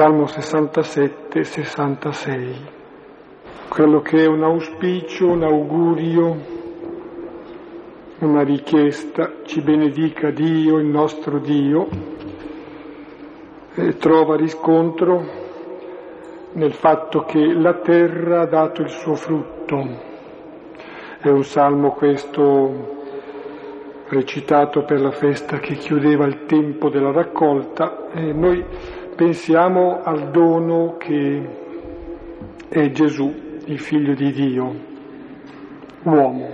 Salmo 67, 66. Quello che è un auspicio, un augurio, una richiesta, ci benedica Dio, il nostro Dio, e trova riscontro nel fatto che la terra ha dato il suo frutto. È un salmo questo recitato per la festa che chiudeva il tempo della raccolta e noi pensiamo al dono che è Gesù, il figlio di Dio, uomo.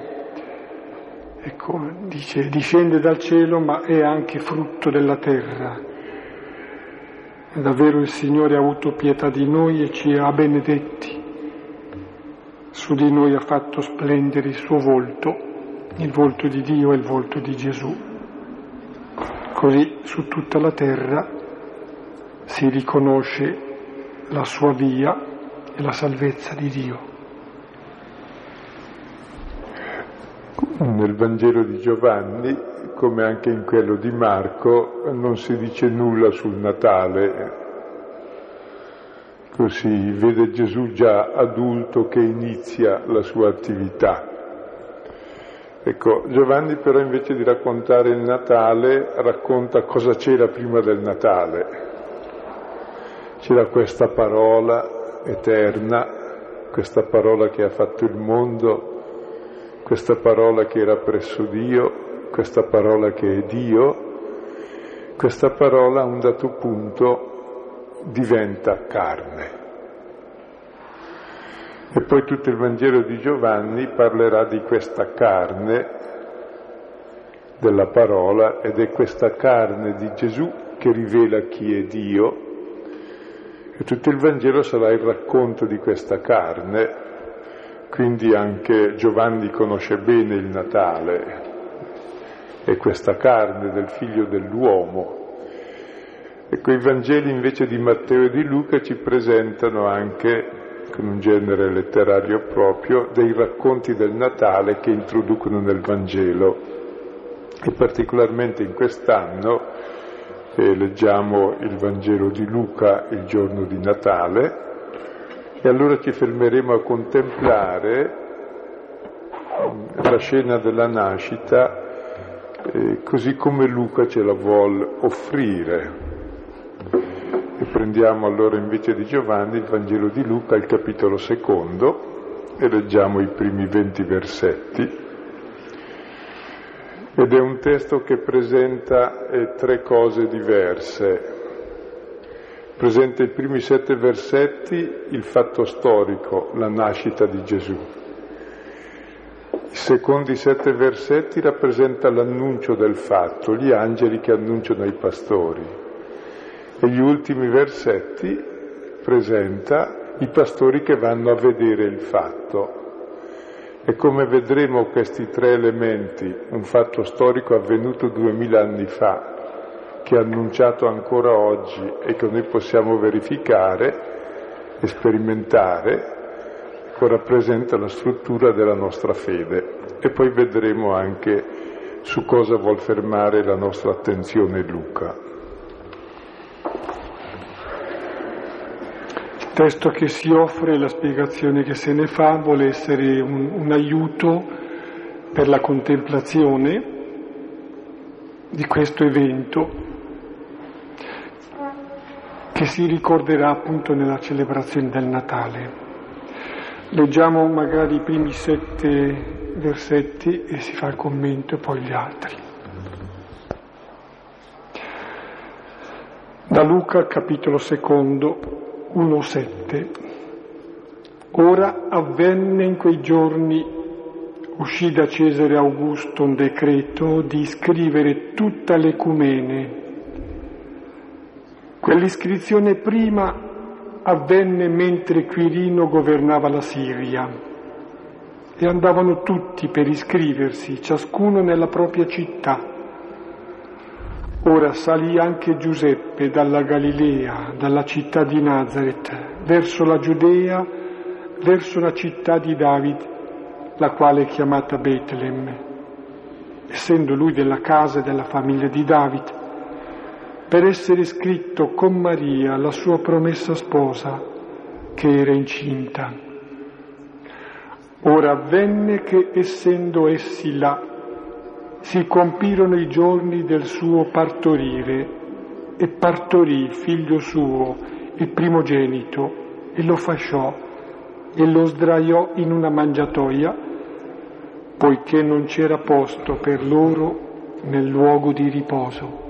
Ecco, dice, discende dal cielo ma è anche frutto della terra. Davvero il Signore ha avuto pietà di noi e ci ha benedetti. Su di noi ha fatto splendere il suo volto, il volto di Dio e il volto di Gesù. Così su tutta la terra si riconosce la sua via e la salvezza di Dio. Nel Vangelo di Giovanni, come anche in quello di Marco, non si dice nulla sul Natale. Così vede Gesù già adulto che inizia la sua attività. Ecco, Giovanni però invece di raccontare il Natale racconta cosa c'era prima del Natale c'era questa parola eterna, questa parola che ha fatto il mondo, questa parola che era presso Dio, questa parola che è Dio, questa parola a un dato punto diventa carne. E poi tutto il Vangelo di Giovanni parlerà di questa carne della parola ed è questa carne di Gesù che rivela chi è Dio e tutto il Vangelo sarà il racconto di questa carne, quindi anche Giovanni conosce bene il Natale e questa carne del figlio dell'uomo. Ecco, i Vangeli invece di Matteo e di Luca ci presentano anche, con un genere letterario proprio, dei racconti del Natale che introducono nel Vangelo. E particolarmente in quest'anno e leggiamo il Vangelo di Luca il giorno di Natale e allora ci fermeremo a contemplare la scena della nascita eh, così come Luca ce la vuol offrire. E prendiamo allora invece di Giovanni il Vangelo di Luca, il capitolo secondo, e leggiamo i primi venti versetti. Ed è un testo che presenta eh, tre cose diverse. Presenta i primi sette versetti il fatto storico, la nascita di Gesù. I secondi sette versetti rappresenta l'annuncio del fatto, gli angeli che annunciano ai pastori. E gli ultimi versetti presenta i pastori che vanno a vedere il fatto, e come vedremo questi tre elementi, un fatto storico avvenuto duemila anni fa, che è annunciato ancora oggi e che noi possiamo verificare e sperimentare, rappresenta la struttura della nostra fede. E poi vedremo anche su cosa vuol fermare la nostra attenzione Luca. Testo che si offre, la spiegazione che se ne fa, vuole essere un, un aiuto per la contemplazione di questo evento che si ricorderà appunto nella celebrazione del Natale. Leggiamo magari i primi sette versetti e si fa il commento e poi gli altri. Da Luca capitolo secondo 1.7. Ora avvenne in quei giorni, uscì da Cesare Augusto un decreto di iscrivere tutta l'ecumene. Quell'iscrizione prima avvenne mentre Quirino governava la Siria e andavano tutti per iscriversi, ciascuno nella propria città. Ora salì anche Giuseppe dalla Galilea, dalla città di Nazareth, verso la Giudea, verso la città di David, la quale è chiamata Betlemme, essendo lui della casa e della famiglia di David, per essere scritto con Maria, la sua promessa sposa, che era incinta. Ora avvenne che, essendo essi là, si compirono i giorni del suo partorire e partorì figlio suo, il primogenito, e lo fasciò e lo sdraiò in una mangiatoia, poiché non c'era posto per loro nel luogo di riposo.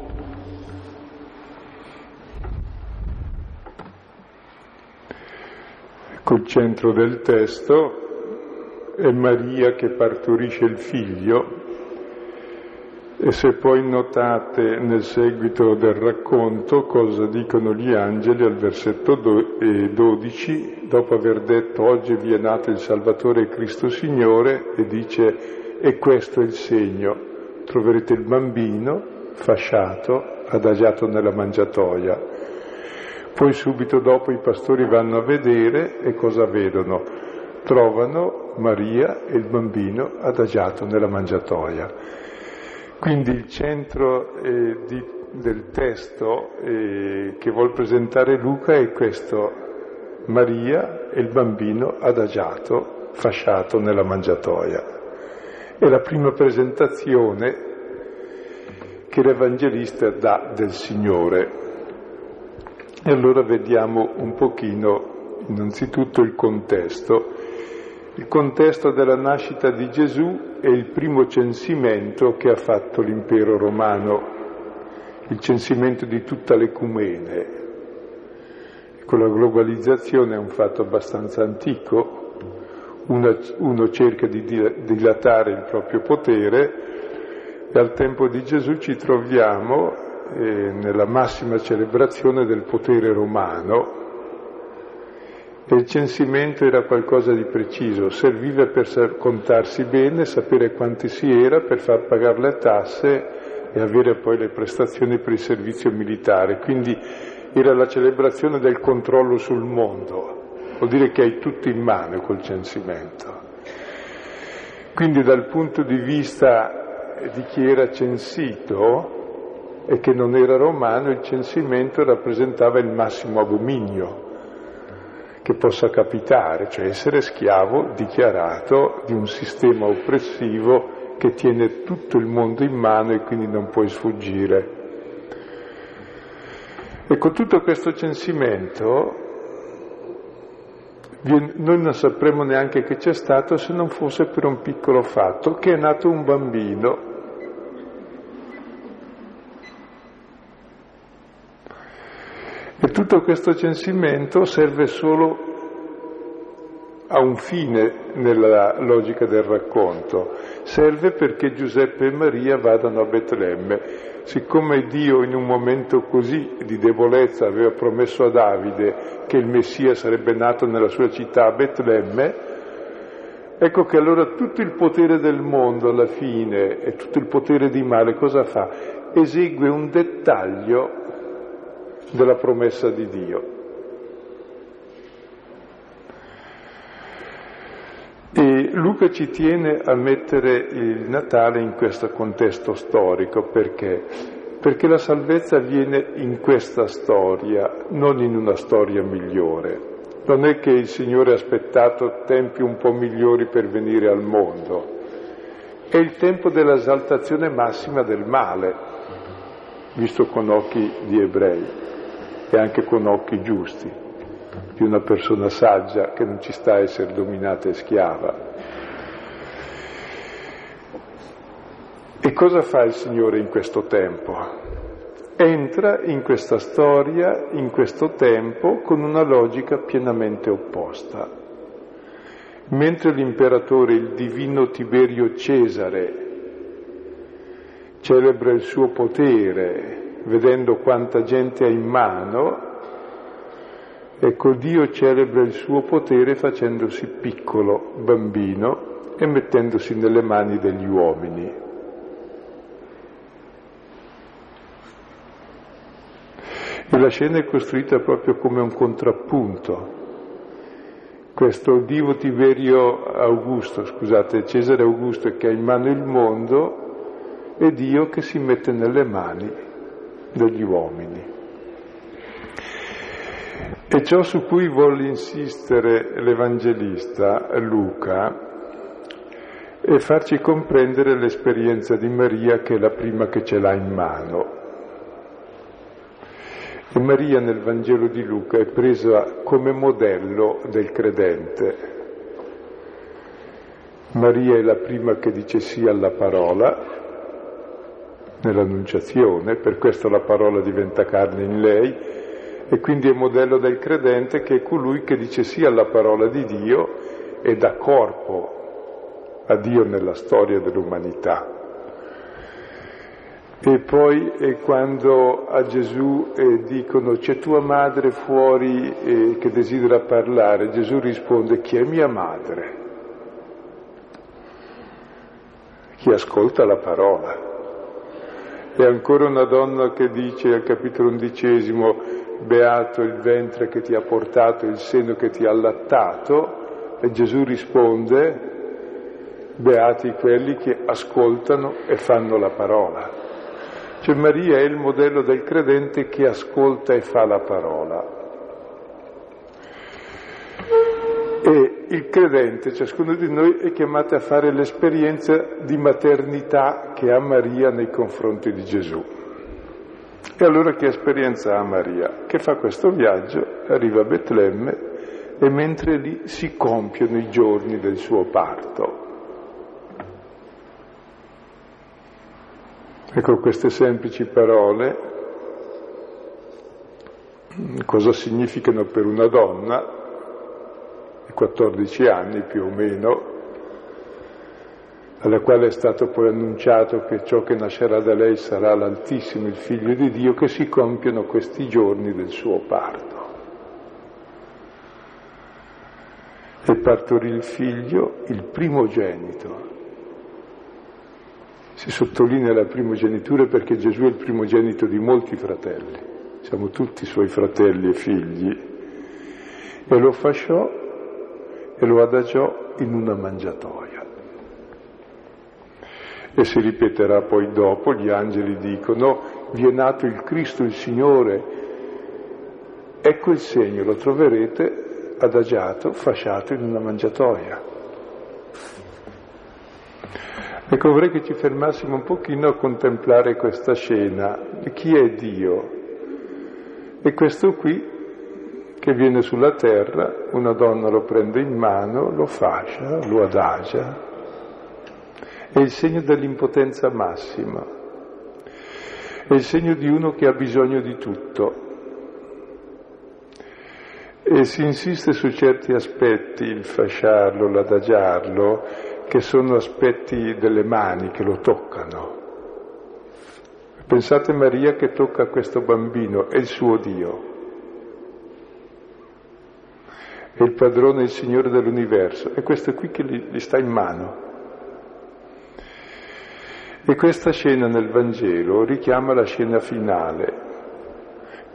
Col centro del testo è Maria che partorisce il figlio e se poi notate nel seguito del racconto cosa dicono gli angeli al versetto 12, dopo aver detto oggi vi è nato il Salvatore Cristo Signore, e dice e questo è il segno, troverete il bambino fasciato, adagiato nella mangiatoia. Poi subito dopo i pastori vanno a vedere e cosa vedono? Trovano Maria e il bambino adagiato nella mangiatoia. Quindi il centro eh, di, del testo eh, che vuol presentare Luca è questo, Maria e il bambino adagiato, fasciato nella mangiatoia. È la prima presentazione che l'Evangelista dà del Signore. E allora vediamo un pochino innanzitutto il contesto. Il contesto della nascita di Gesù è il primo censimento che ha fatto l'impero romano, il censimento di tutta l'ecumene. Con la globalizzazione è un fatto abbastanza antico, uno, uno cerca di dilatare il proprio potere e al tempo di Gesù ci troviamo eh, nella massima celebrazione del potere romano, il censimento era qualcosa di preciso, serviva per contarsi bene, sapere quanti si era, per far pagare le tasse e avere poi le prestazioni per il servizio militare. Quindi era la celebrazione del controllo sul mondo, vuol dire che hai tutto in mano col censimento. Quindi dal punto di vista di chi era censito e che non era romano, il censimento rappresentava il massimo abominio che possa capitare, cioè essere schiavo dichiarato di un sistema oppressivo che tiene tutto il mondo in mano e quindi non puoi sfuggire. E con tutto questo censimento noi non sapremmo neanche che c'è stato se non fosse per un piccolo fatto, che è nato un bambino E tutto questo censimento serve solo a un fine nella logica del racconto, serve perché Giuseppe e Maria vadano a Betlemme. Siccome Dio in un momento così di debolezza aveva promesso a Davide che il Messia sarebbe nato nella sua città a Betlemme, ecco che allora tutto il potere del mondo alla fine e tutto il potere di male cosa fa? Esegue un dettaglio della promessa di Dio. E Luca ci tiene a mettere il Natale in questo contesto storico perché? Perché la salvezza avviene in questa storia, non in una storia migliore. Non è che il Signore ha aspettato tempi un po' migliori per venire al mondo, è il tempo dell'esaltazione massima del male, visto con occhi di ebrei e anche con occhi giusti di una persona saggia che non ci sta a essere dominata e schiava. E cosa fa il Signore in questo tempo? Entra in questa storia, in questo tempo, con una logica pienamente opposta. Mentre l'imperatore, il divino Tiberio Cesare, celebra il suo potere vedendo quanta gente ha in mano, ecco Dio celebra il suo potere facendosi piccolo bambino e mettendosi nelle mani degli uomini. E la scena è costruita proprio come un contrappunto. Questo Dio Tiberio Augusto, scusate, Cesare Augusto che ha in mano il mondo, è Dio che si mette nelle mani degli uomini. E ciò su cui vuole insistere l'Evangelista Luca è farci comprendere l'esperienza di Maria che è la prima che ce l'ha in mano. E Maria nel Vangelo di Luca è presa come modello del credente. Maria è la prima che dice sì alla parola nell'annunciazione, per questo la parola diventa carne in lei e quindi è modello del credente che è colui che dice sì alla parola di Dio e dà corpo a Dio nella storia dell'umanità. E poi è quando a Gesù eh, dicono c'è tua madre fuori eh, che desidera parlare, Gesù risponde chi è mia madre? Chi ascolta la parola. E ancora una donna che dice al capitolo undicesimo, beato il ventre che ti ha portato, il seno che ti ha allattato, e Gesù risponde, beati quelli che ascoltano e fanno la parola. Cioè Maria è il modello del credente che ascolta e fa la parola. E il credente, ciascuno di noi, è chiamato a fare l'esperienza di maternità che ha Maria nei confronti di Gesù. E allora che esperienza ha Maria? Che fa questo viaggio, arriva a Betlemme e mentre lì si compiono i giorni del suo parto. Ecco queste semplici parole cosa significano per una donna 14 anni più o meno, alla quale è stato poi annunciato che ciò che nascerà da lei sarà l'Altissimo, il Figlio di Dio, che si compiono questi giorni del suo parto. E partorì il figlio, il primogenito. Si sottolinea la primogenitura perché Gesù è il primogenito di molti fratelli, siamo tutti suoi fratelli e figli, e lo fasciò e lo adagiò in una mangiatoia. E si ripeterà poi dopo, gli angeli dicono, vi è nato il Cristo, il Signore, ecco il segno, lo troverete adagiato, fasciato in una mangiatoia. Ecco, vorrei che ci fermassimo un pochino a contemplare questa scena. Chi è Dio? E questo qui che viene sulla terra, una donna lo prende in mano, lo fascia, lo adagia. È il segno dell'impotenza massima, è il segno di uno che ha bisogno di tutto. E si insiste su certi aspetti, il fasciarlo, l'adagiarlo, che sono aspetti delle mani che lo toccano. Pensate Maria che tocca questo bambino, è il suo Dio è il padrone il Signore dell'universo, e questo è qui che gli, gli sta in mano. E questa scena nel Vangelo richiama la scena finale,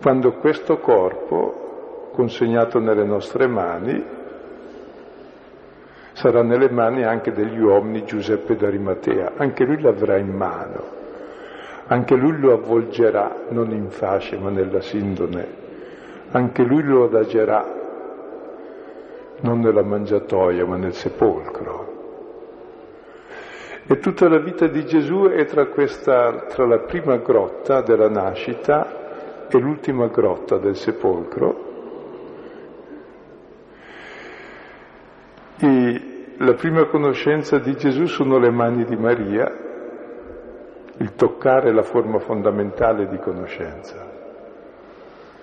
quando questo corpo, consegnato nelle nostre mani, sarà nelle mani anche degli uomini Giuseppe d'Arimatea, anche lui l'avrà in mano, anche lui lo avvolgerà non in fasce ma nella sindone, anche lui lo adagerà non nella mangiatoia ma nel sepolcro. E tutta la vita di Gesù è tra, questa, tra la prima grotta della nascita e l'ultima grotta del sepolcro. E la prima conoscenza di Gesù sono le mani di Maria, il toccare la forma fondamentale di conoscenza,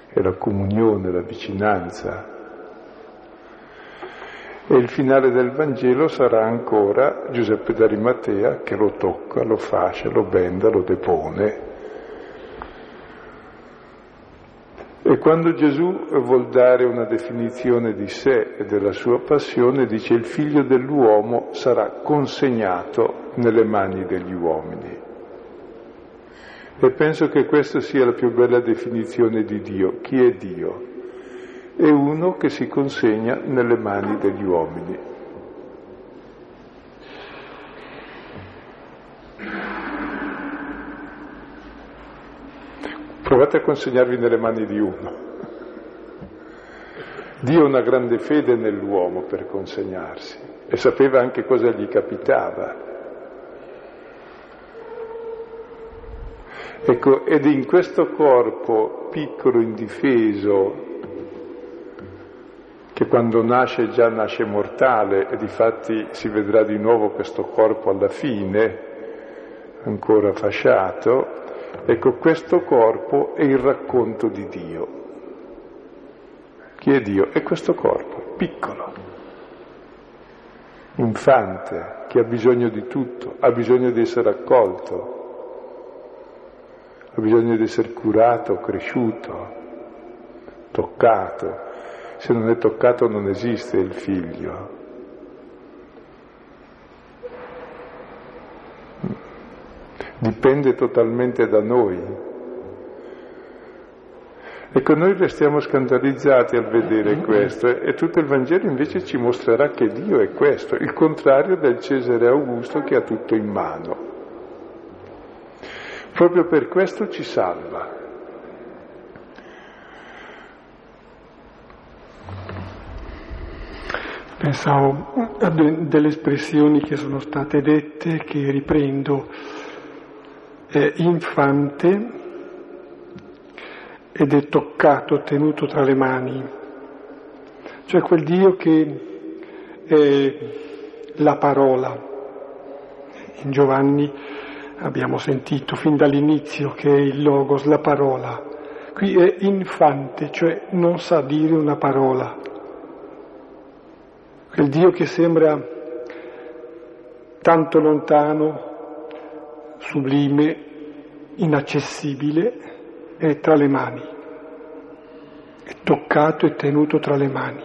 è la comunione, la vicinanza, e il finale del Vangelo sarà ancora Giuseppe d'Arimatea che lo tocca, lo fascia, lo benda, lo depone. E quando Gesù vuol dare una definizione di sé e della sua passione, dice il figlio dell'uomo sarà consegnato nelle mani degli uomini. E penso che questa sia la più bella definizione di Dio. Chi è Dio? E uno che si consegna nelle mani degli uomini. Provate a consegnarvi nelle mani di uno. Dio ha una grande fede nell'uomo per consegnarsi e sapeva anche cosa gli capitava. Ecco, ed in questo corpo piccolo, indifeso, che quando nasce già nasce mortale e difatti si vedrà di nuovo questo corpo alla fine, ancora fasciato, ecco questo corpo è il racconto di Dio. Chi è Dio? È questo corpo, piccolo, infante, che ha bisogno di tutto, ha bisogno di essere accolto, ha bisogno di essere curato, cresciuto, toccato. Se non è toccato non esiste il figlio. Dipende totalmente da noi. Ecco, noi restiamo scandalizzati al vedere questo e tutto il Vangelo invece ci mostrerà che Dio è questo, il contrario del Cesare Augusto che ha tutto in mano. Proprio per questo ci salva. Pensavo a delle espressioni che sono state dette, che riprendo. È infante ed è toccato, tenuto tra le mani. Cioè quel Dio che è la parola. In Giovanni abbiamo sentito fin dall'inizio che è il logos, la parola. Qui è infante, cioè non sa dire una parola. Quel Dio che sembra tanto lontano, sublime, inaccessibile, è tra le mani, è toccato e tenuto tra le mani.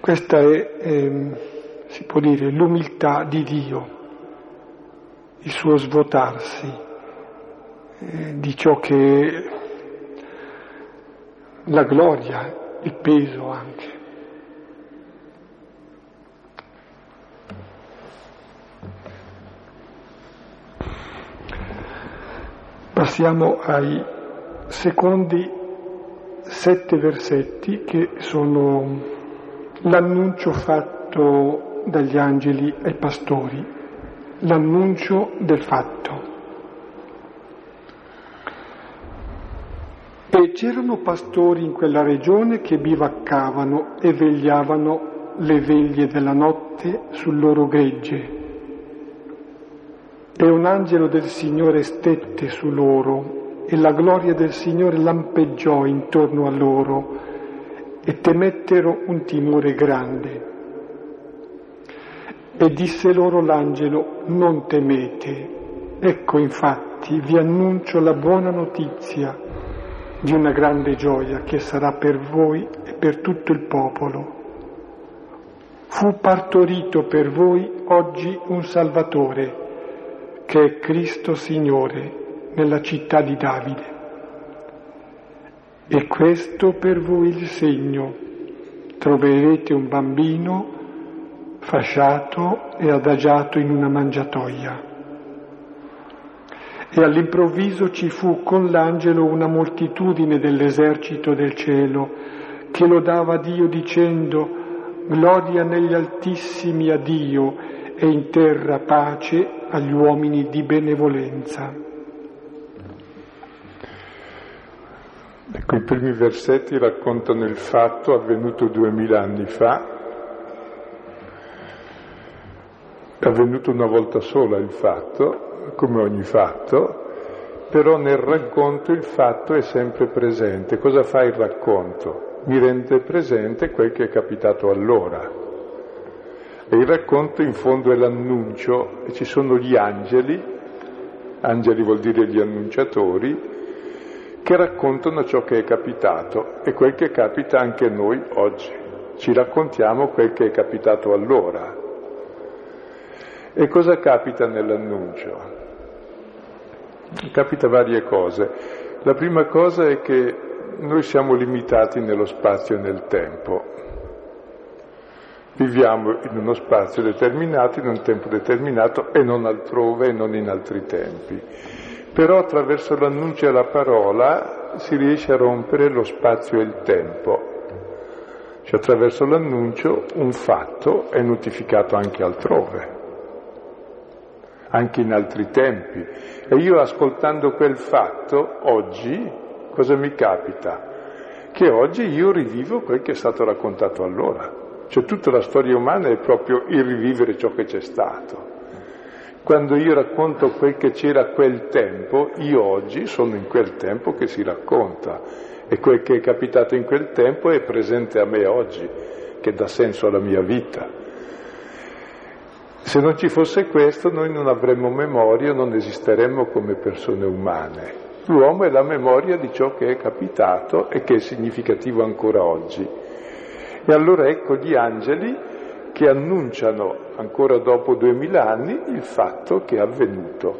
Questa è, eh, si può dire, l'umiltà di Dio il suo svuotarsi eh, di ciò che è la gloria, il peso anche. Passiamo ai secondi sette versetti che sono l'annuncio fatto dagli angeli ai pastori l'annuncio del fatto. E c'erano pastori in quella regione che bivaccavano e vegliavano le veglie della notte sul loro gregge. E un angelo del Signore stette su loro e la gloria del Signore lampeggiò intorno a loro e temettero un timore grande. E disse loro l'angelo, non temete, ecco infatti vi annuncio la buona notizia di una grande gioia che sarà per voi e per tutto il popolo. Fu partorito per voi oggi un Salvatore, che è Cristo Signore, nella città di Davide. E questo per voi il segno. Troverete un bambino fasciato e adagiato in una mangiatoia. E all'improvviso ci fu con l'angelo una moltitudine dell'esercito del cielo che lodava Dio dicendo Gloria negli altissimi a Dio e in terra pace agli uomini di benevolenza. Ecco, i primi versetti raccontano il fatto avvenuto duemila anni fa, È avvenuto una volta sola il fatto, come ogni fatto, però nel racconto il fatto è sempre presente. Cosa fa il racconto? Mi rende presente quel che è capitato allora. E il racconto in fondo è l'annuncio e ci sono gli angeli, angeli vuol dire gli annunciatori, che raccontano ciò che è capitato e quel che capita anche noi oggi. Ci raccontiamo quel che è capitato allora. E cosa capita nell'annuncio? Capita varie cose. La prima cosa è che noi siamo limitati nello spazio e nel tempo. Viviamo in uno spazio determinato, in un tempo determinato e non altrove e non in altri tempi. però attraverso l'annuncio e la parola si riesce a rompere lo spazio e il tempo. Cioè attraverso l'annuncio un fatto è notificato anche altrove, anche in altri tempi. E io ascoltando quel fatto, oggi, cosa mi capita? Che oggi io rivivo quel che è stato raccontato allora. Cioè tutta la storia umana è proprio il rivivere ciò che c'è stato. Quando io racconto quel che c'era a quel tempo, io oggi sono in quel tempo che si racconta e quel che è capitato in quel tempo è presente a me oggi, che dà senso alla mia vita. Se non ci fosse questo noi non avremmo memoria, non esisteremmo come persone umane. L'uomo è la memoria di ciò che è capitato e che è significativo ancora oggi. E allora ecco gli angeli che annunciano ancora dopo duemila anni il fatto che è avvenuto,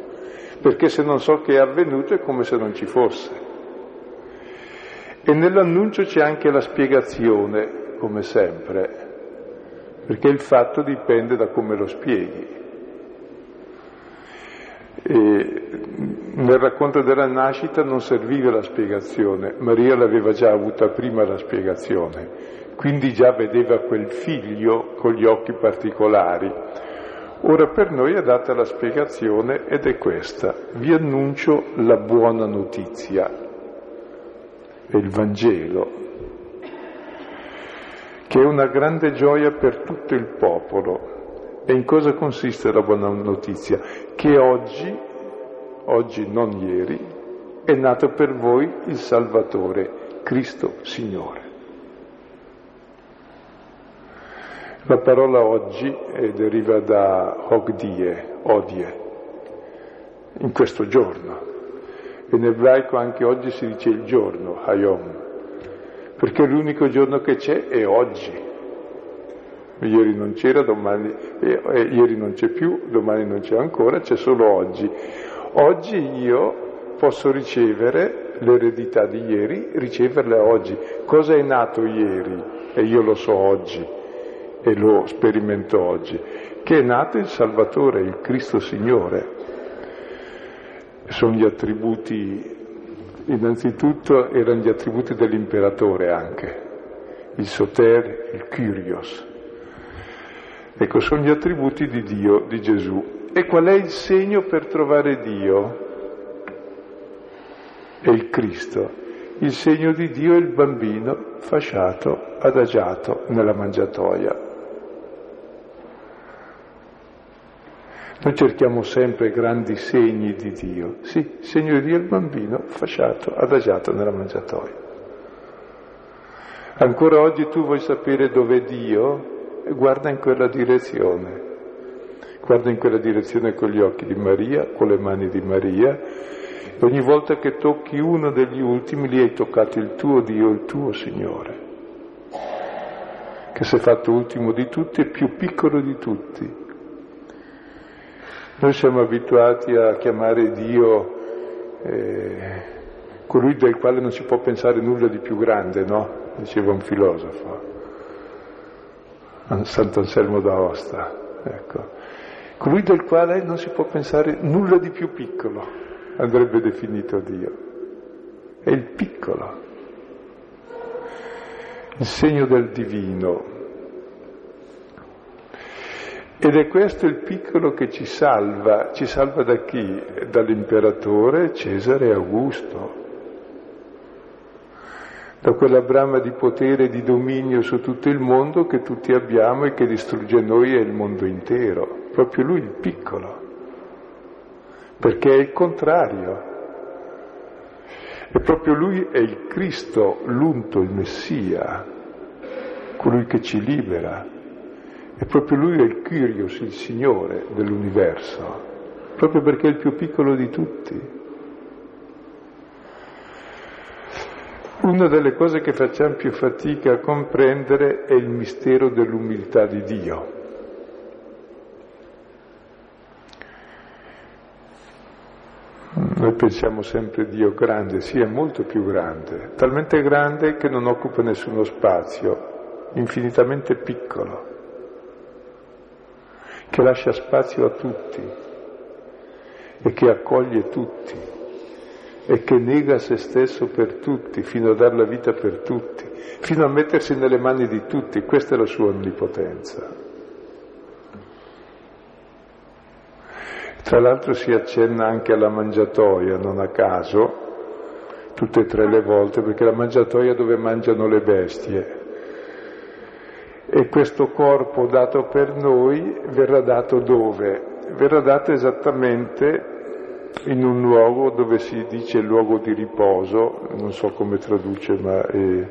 perché se non so che è avvenuto è come se non ci fosse. E nell'annuncio c'è anche la spiegazione, come sempre, perché il fatto dipende da come lo spieghi. E nel racconto della nascita non serviva la spiegazione, Maria l'aveva già avuta prima la spiegazione, quindi già vedeva quel figlio con gli occhi particolari. Ora per noi è data la spiegazione ed è questa. Vi annuncio la buona notizia, il Vangelo, che è una grande gioia per tutto il popolo. E in cosa consiste la buona notizia? Che oggi, oggi non ieri, è nato per voi il Salvatore, Cristo Signore. La parola oggi deriva da ogdie, odie, in questo giorno. In ebraico anche oggi si dice il giorno, hayom, perché l'unico giorno che c'è è oggi. Ieri non c'era, domani, eh, eh, ieri non c'è più, domani non c'è ancora, c'è solo oggi. Oggi io posso ricevere l'eredità di ieri, riceverla oggi. Cosa è nato ieri? E io lo so oggi e lo sperimento oggi, che è nato il Salvatore, il Cristo Signore. Sono gli attributi, innanzitutto erano gli attributi dell'imperatore anche, il Soter, il Kyrios. Ecco, sono gli attributi di Dio, di Gesù. E qual è il segno per trovare Dio? È il Cristo. Il segno di Dio è il bambino fasciato, adagiato nella mangiatoia. Noi cerchiamo sempre grandi segni di Dio. Sì, segno di Dio è il bambino fasciato, adagiato nella mangiatoia. Ancora oggi tu vuoi sapere dov'è Dio? Guarda in quella direzione. Guarda in quella direzione con gli occhi di Maria, con le mani di Maria. Ogni volta che tocchi uno degli ultimi, lì hai toccato il tuo Dio, il tuo Signore, che si è fatto ultimo di tutti e più piccolo di tutti noi siamo abituati a chiamare Dio eh, colui del quale non si può pensare nulla di più grande, no? Diceva un filosofo, Sant'Anselmo d'Aosta, ecco. Colui del quale non si può pensare nulla di più piccolo, andrebbe definito Dio. È il piccolo, il segno del divino, ed è questo il piccolo che ci salva. Ci salva da chi? Dall'imperatore Cesare Augusto. Da quella brama di potere e di dominio su tutto il mondo che tutti abbiamo e che distrugge noi e il mondo intero. Proprio lui il piccolo. Perché è il contrario. E proprio lui è il Cristo, l'unto, il Messia, colui che ci libera, e proprio lui è il Kyrios, il Signore dell'universo, proprio perché è il più piccolo di tutti. Una delle cose che facciamo più fatica a comprendere è il mistero dell'umiltà di Dio. Noi pensiamo sempre Dio grande, sì, è molto più grande, talmente grande che non occupa nessuno spazio, infinitamente piccolo che lascia spazio a tutti e che accoglie tutti. e che nega se stesso per tutti, fino a dar la vita per tutti, fino a mettersi nelle mani di tutti. Questa è la sua onnipotenza. Tra l'altro si accenna anche alla mangiatoia, non a caso, tutte e tre le volte, perché la mangiatoia dove mangiano le bestie. E questo corpo dato per noi verrà dato dove? Verrà dato esattamente in un luogo dove si dice luogo di riposo, non so come traduce, ma è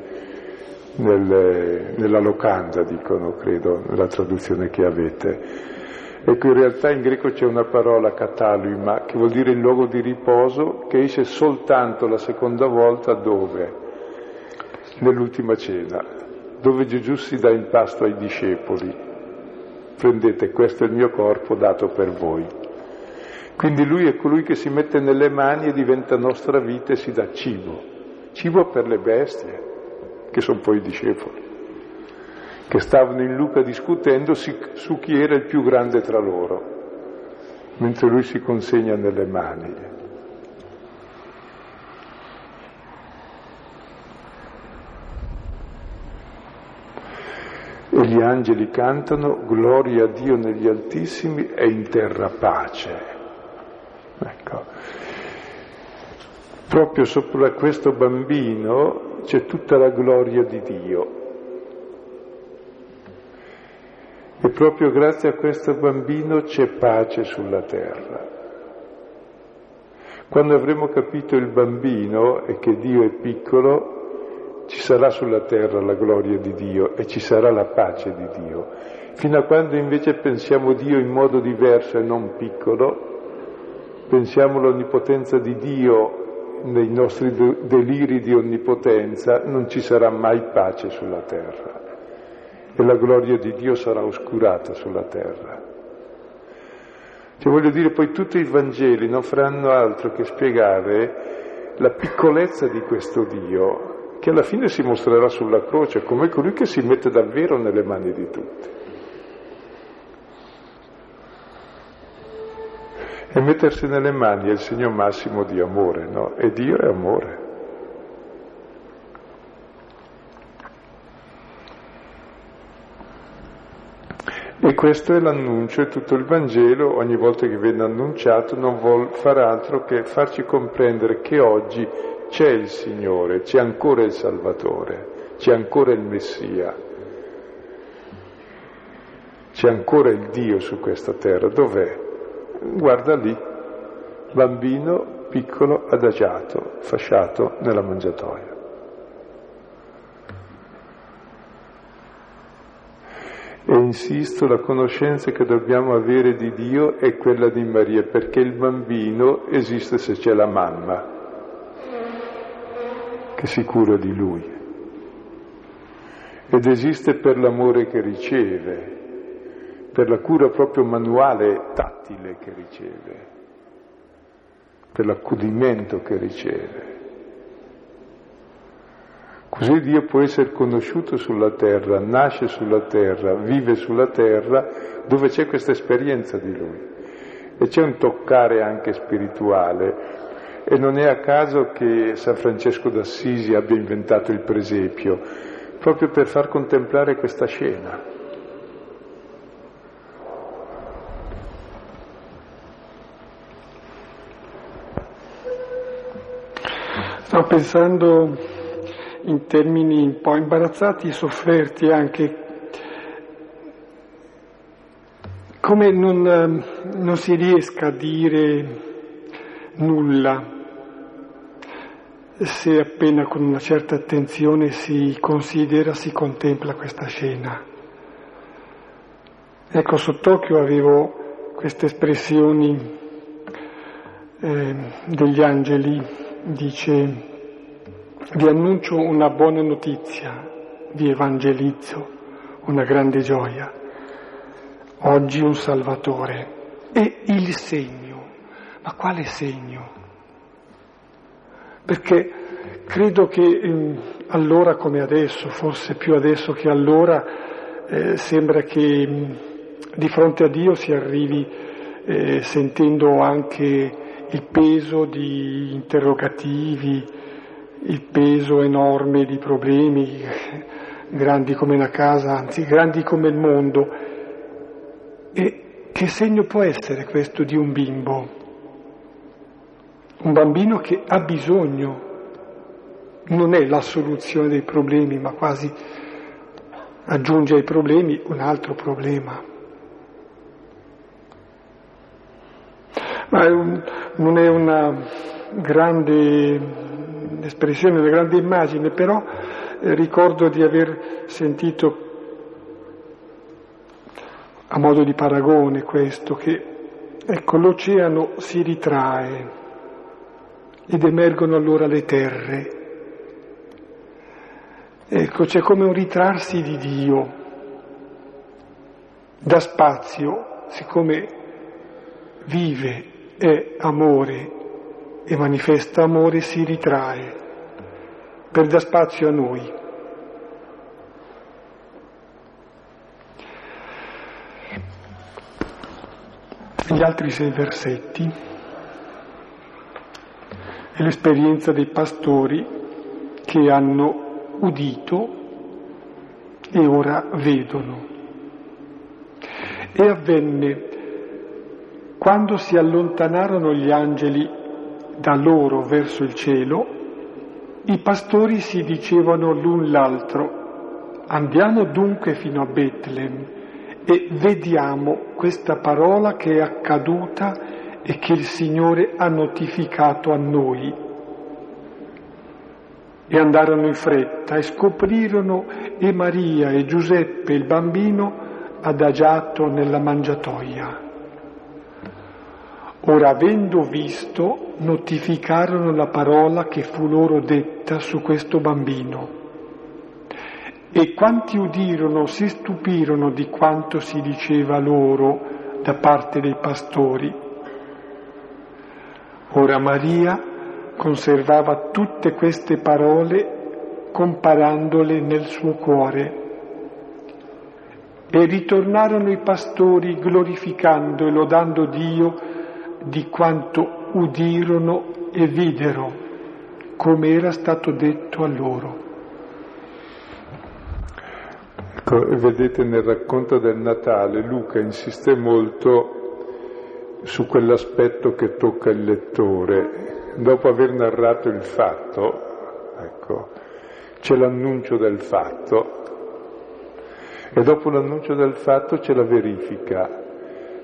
nel, nella locanda dicono, credo, nella traduzione che avete. Ecco, in realtà in greco c'è una parola catalima che vuol dire il luogo di riposo che esce soltanto la seconda volta dove? Nell'ultima cena, dove Gesù si dà in pasto ai discepoli. Prendete, questo è il mio corpo dato per voi. Quindi lui è colui che si mette nelle mani e diventa nostra vita e si dà cibo. Cibo per le bestie, che sono poi i discepoli che stavano in Luca discutendo su chi era il più grande tra loro, mentre lui si consegna nelle mani. E gli angeli cantano gloria a Dio negli altissimi e in terra pace. Ecco. Proprio sopra questo bambino c'è tutta la gloria di Dio. E proprio grazie a questo bambino c'è pace sulla terra. Quando avremo capito il bambino e che Dio è piccolo, ci sarà sulla terra la gloria di Dio e ci sarà la pace di Dio. Fino a quando invece pensiamo Dio in modo diverso e non piccolo, pensiamo l'onnipotenza di Dio nei nostri deliri di onnipotenza, non ci sarà mai pace sulla terra e la gloria di Dio sarà oscurata sulla terra. Cioè voglio dire, poi tutti i Vangeli non faranno altro che spiegare la piccolezza di questo Dio, che alla fine si mostrerà sulla croce come colui che si mette davvero nelle mani di tutti. E mettersi nelle mani è il segno massimo di amore, no? E Dio è amore. E questo è l'annuncio e tutto il Vangelo, ogni volta che viene annunciato, non vuol far altro che farci comprendere che oggi c'è il Signore, c'è ancora il Salvatore, c'è ancora il Messia, c'è ancora il Dio su questa terra. Dov'è? Guarda lì, bambino piccolo, adagiato, fasciato nella mangiatoia. E insisto, la conoscenza che dobbiamo avere di Dio è quella di Maria, perché il bambino esiste se c'è la mamma che si cura di lui. Ed esiste per l'amore che riceve, per la cura proprio manuale, tattile che riceve, per l'accudimento che riceve. Così Dio può essere conosciuto sulla terra, nasce sulla terra, vive sulla terra, dove c'è questa esperienza di Lui. E c'è un toccare anche spirituale. E non è a caso che San Francesco d'Assisi abbia inventato il presepio, proprio per far contemplare questa scena. Sto pensando in termini un po' imbarazzati e sofferti anche, come non, ehm, non si riesca a dire nulla se appena con una certa attenzione si considera, si contempla questa scena. Ecco, sott'occhio avevo queste espressioni eh, degli angeli, dice vi annuncio una buona notizia, vi evangelizzo, una grande gioia. Oggi un Salvatore e il segno. Ma quale segno? Perché credo che eh, allora come adesso, forse più adesso che allora, eh, sembra che mh, di fronte a Dio si arrivi eh, sentendo anche il peso di interrogativi, il peso enorme di problemi, grandi come la casa, anzi grandi come il mondo. E che segno può essere questo di un bimbo? Un bambino che ha bisogno, non è la soluzione dei problemi, ma quasi aggiunge ai problemi un altro problema. Ma è un, non è una grande espressione, una grande immagine, però eh, ricordo di aver sentito a modo di paragone questo, che ecco, l'oceano si ritrae ed emergono allora le terre. Ecco, c'è come un ritrarsi di Dio, da spazio, siccome vive, è amore e manifesta amore, si ritrae per dar spazio a noi. Gli altri sei versetti è l'esperienza dei pastori che hanno udito e ora vedono. E avvenne quando si allontanarono gli angeli da loro verso il cielo, i pastori si dicevano l'un l'altro, andiamo dunque fino a Betlem e vediamo questa parola che è accaduta e che il Signore ha notificato a noi. E andarono in fretta e scoprirono e Maria e Giuseppe il bambino adagiato nella mangiatoia. Ora, avendo visto, notificarono la parola che fu loro detta su questo bambino. E quanti udirono si stupirono di quanto si diceva loro da parte dei pastori. Ora Maria conservava tutte queste parole comparandole nel suo cuore. E ritornarono i pastori glorificando e lodando Dio di quanto udirono e videro, come era stato detto a loro. Ecco, vedete nel racconto del Natale Luca insiste molto su quell'aspetto che tocca il lettore. Dopo aver narrato il fatto, ecco, c'è l'annuncio del fatto e dopo l'annuncio del fatto c'è la verifica.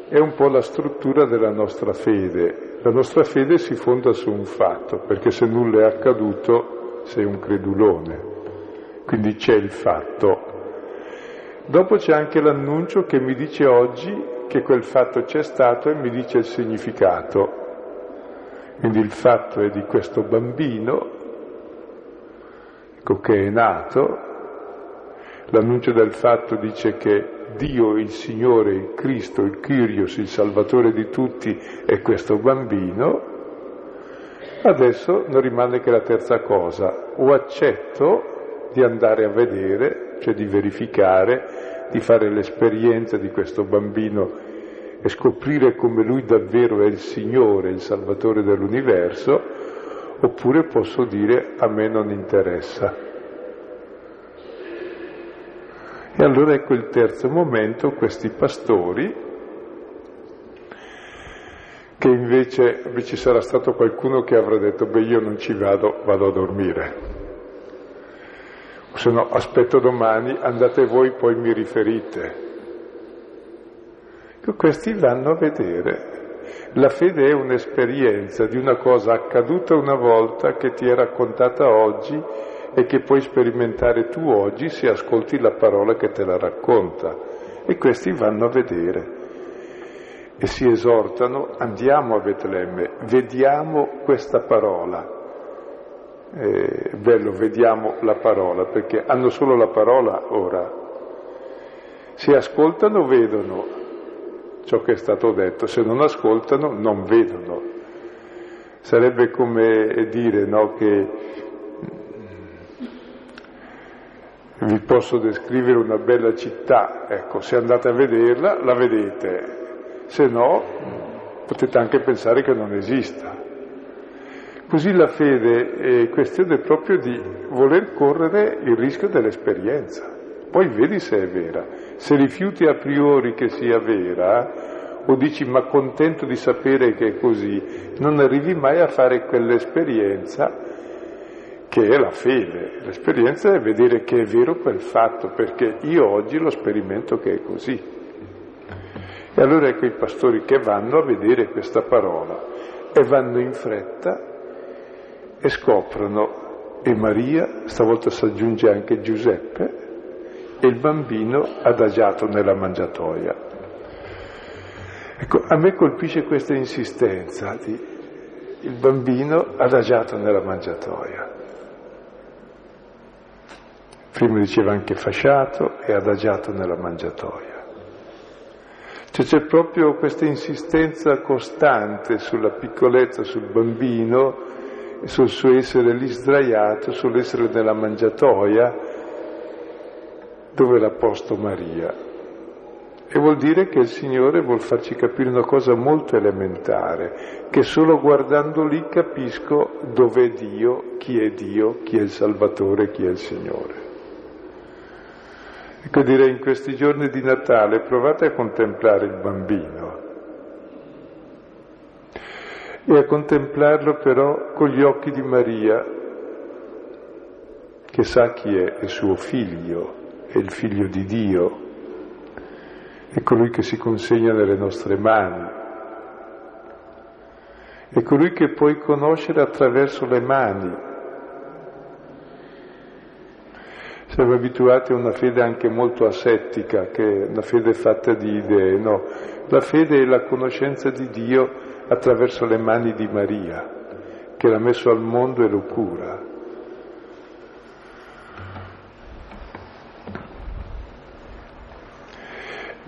È un po' la struttura della nostra fede. La nostra fede si fonda su un fatto, perché se nulla è accaduto sei un credulone. Quindi c'è il fatto, Dopo c'è anche l'annuncio che mi dice oggi che quel fatto c'è stato e mi dice il significato. Quindi il fatto è di questo bambino ecco, che è nato, l'annuncio del fatto dice che Dio, il Signore, il Cristo, il Kyrios, il Salvatore di tutti è questo bambino, adesso non rimane che la terza cosa, o accetto di andare a vedere cioè di verificare, di fare l'esperienza di questo bambino e scoprire come lui davvero è il Signore, il Salvatore dell'universo, oppure posso dire a me non interessa. E allora ecco il terzo momento, questi pastori, che invece ci sarà stato qualcuno che avrà detto, beh io non ci vado, vado a dormire se no aspetto domani, andate voi, poi mi riferite. Ecco, questi vanno a vedere. La fede è un'esperienza di una cosa accaduta una volta che ti è raccontata oggi e che puoi sperimentare tu oggi se ascolti la parola che te la racconta. E questi vanno a vedere e si esortano, andiamo a Betlemme, vediamo questa parola, eh, bello, vediamo la parola, perché hanno solo la parola ora. Se ascoltano vedono ciò che è stato detto, se non ascoltano non vedono. Sarebbe come dire no, che mm, vi posso descrivere una bella città, ecco, se andate a vederla la vedete, se no potete anche pensare che non esista. Così la fede è questione proprio di voler correre il rischio dell'esperienza. Poi vedi se è vera. Se rifiuti a priori che sia vera, o dici ma contento di sapere che è così, non arrivi mai a fare quell'esperienza che è la fede. L'esperienza è vedere che è vero quel fatto, perché io oggi lo sperimento che è così. E allora ecco i pastori che vanno a vedere questa parola e vanno in fretta e scoprono, e Maria, stavolta si aggiunge anche Giuseppe, e il bambino adagiato nella mangiatoia. Ecco, a me colpisce questa insistenza di il bambino adagiato nella mangiatoia. Prima diceva anche fasciato e adagiato nella mangiatoia. Cioè c'è proprio questa insistenza costante sulla piccolezza, sul bambino, sul suo essere lì sdraiato, sull'essere nella mangiatoia, dove l'ha posto Maria. E vuol dire che il Signore vuol farci capire una cosa molto elementare, che solo guardando lì capisco dove è Dio, chi è Dio, chi è il Salvatore, chi è il Signore. Ecco direi in questi giorni di Natale provate a contemplare il bambino e a contemplarlo però con gli occhi di Maria che sa chi è, è suo figlio, è il figlio di Dio, è colui che si consegna nelle nostre mani, è colui che puoi conoscere attraverso le mani, Siamo abituati a una fede anche molto asettica, che è una fede fatta di idee, no. La fede è la conoscenza di Dio attraverso le mani di Maria, che l'ha messo al mondo e lo cura.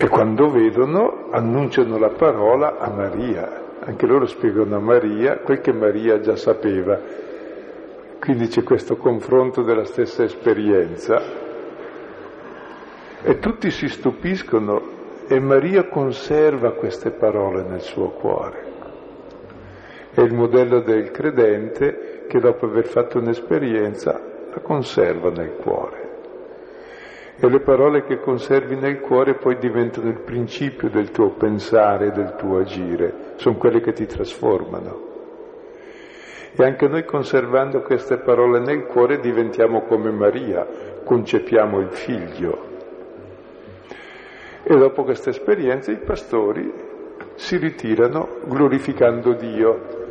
E quando vedono annunciano la parola a Maria, anche loro spiegano a Maria quel che Maria già sapeva, quindi c'è questo confronto della stessa esperienza e tutti si stupiscono e Maria conserva queste parole nel suo cuore. È il modello del credente che dopo aver fatto un'esperienza la conserva nel cuore. E le parole che conservi nel cuore poi diventano il principio del tuo pensare del tuo agire, sono quelle che ti trasformano. E anche noi conservando queste parole nel cuore diventiamo come Maria, concepiamo il figlio. E dopo questa esperienza i pastori si ritirano glorificando Dio.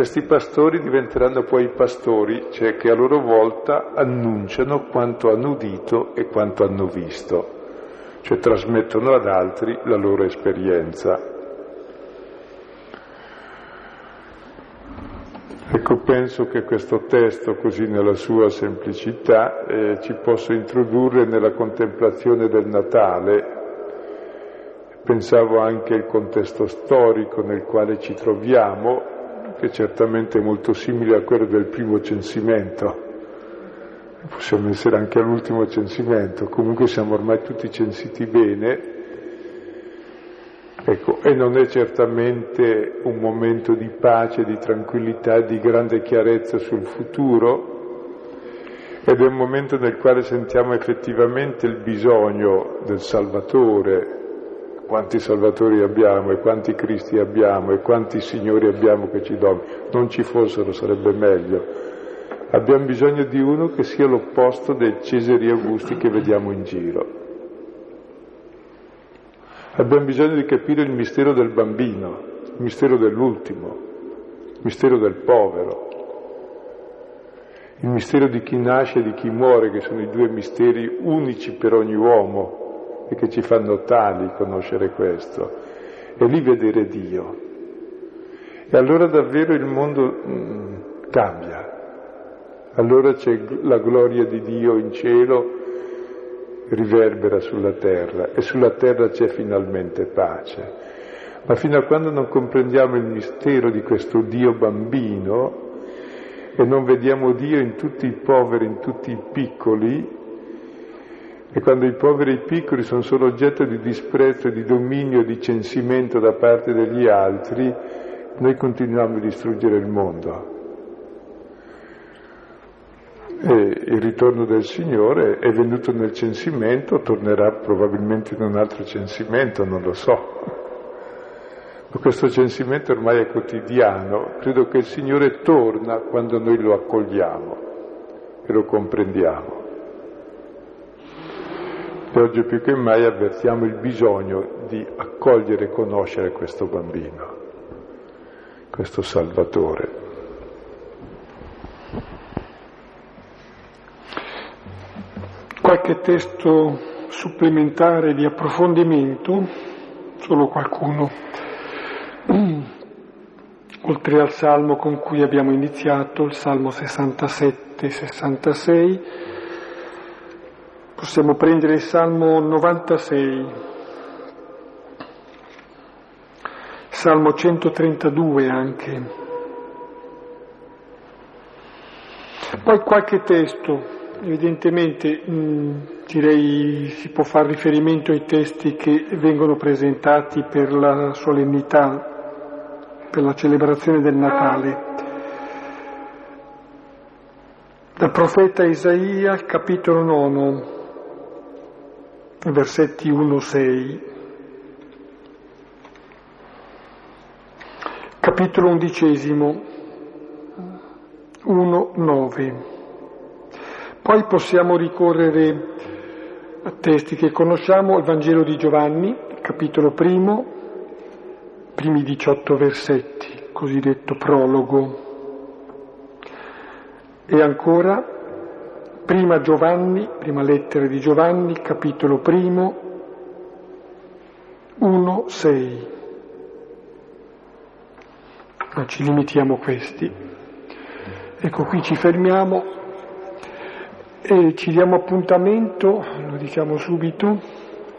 Questi pastori diventeranno poi pastori, cioè che a loro volta annunciano quanto hanno udito e quanto hanno visto, cioè trasmettono ad altri la loro esperienza. Ecco, penso che questo testo, così nella sua semplicità, eh, ci possa introdurre nella contemplazione del Natale. Pensavo anche al contesto storico nel quale ci troviamo, che certamente è molto simile a quello del primo censimento. Possiamo essere anche all'ultimo censimento, comunque siamo ormai tutti censiti bene. Ecco, e non è certamente un momento di pace, di tranquillità, di grande chiarezza sul futuro, ed è un momento nel quale sentiamo effettivamente il bisogno del Salvatore, quanti Salvatori abbiamo e quanti Cristi abbiamo e quanti Signori abbiamo che ci donano, non ci fossero sarebbe meglio. Abbiamo bisogno di uno che sia l'opposto dei Cesari Augusti che vediamo in giro. Abbiamo bisogno di capire il mistero del bambino, il mistero dell'ultimo, il mistero del povero, il mistero di chi nasce e di chi muore, che sono i due misteri unici per ogni uomo e che ci fanno tali conoscere questo, e lì vedere Dio. E allora davvero il mondo mm, cambia, allora c'è la gloria di Dio in cielo riverbera sulla terra e sulla terra c'è finalmente pace. Ma fino a quando non comprendiamo il mistero di questo Dio bambino e non vediamo Dio in tutti i poveri, in tutti i piccoli, e quando i poveri e i piccoli sono solo oggetto di disprezzo, di dominio, di censimento da parte degli altri, noi continuiamo a distruggere il mondo. E il ritorno del Signore è venuto nel censimento, tornerà probabilmente in un altro censimento, non lo so. Ma questo censimento ormai è quotidiano, credo che il Signore torna quando noi lo accogliamo e lo comprendiamo. E oggi più che mai avvertiamo il bisogno di accogliere e conoscere questo bambino, questo Salvatore. qualche testo supplementare di approfondimento, solo qualcuno, oltre al salmo con cui abbiamo iniziato, il salmo 67-66, possiamo prendere il salmo 96, salmo 132 anche. Poi qualche testo Evidentemente mh, direi si può fare riferimento ai testi che vengono presentati per la solennità, per la celebrazione del Natale. Dal profeta Isaia, capitolo 9, versetti 1-6. Capitolo undicesimo, 1-9. Poi possiamo ricorrere a testi che conosciamo, il Vangelo di Giovanni, capitolo primo, primi 18 versetti, cosiddetto prologo. E ancora, prima Giovanni, prima lettera di Giovanni, capitolo primo, 1, 6. Ma ci limitiamo a questi. Ecco, qui ci fermiamo e ci diamo appuntamento, lo diciamo subito,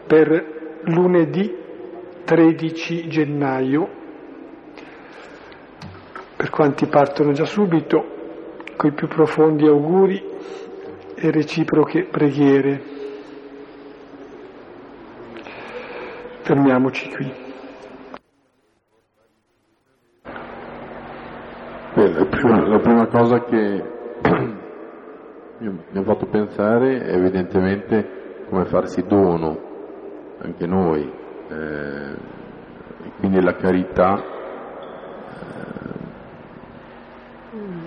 per lunedì 13 gennaio. Per quanti partono già subito, coi più profondi auguri e reciproche preghiere. Fermiamoci qui. Beh, la, prima, la prima cosa che mi ha fatto pensare evidentemente come farsi dono, anche noi, eh, quindi la carità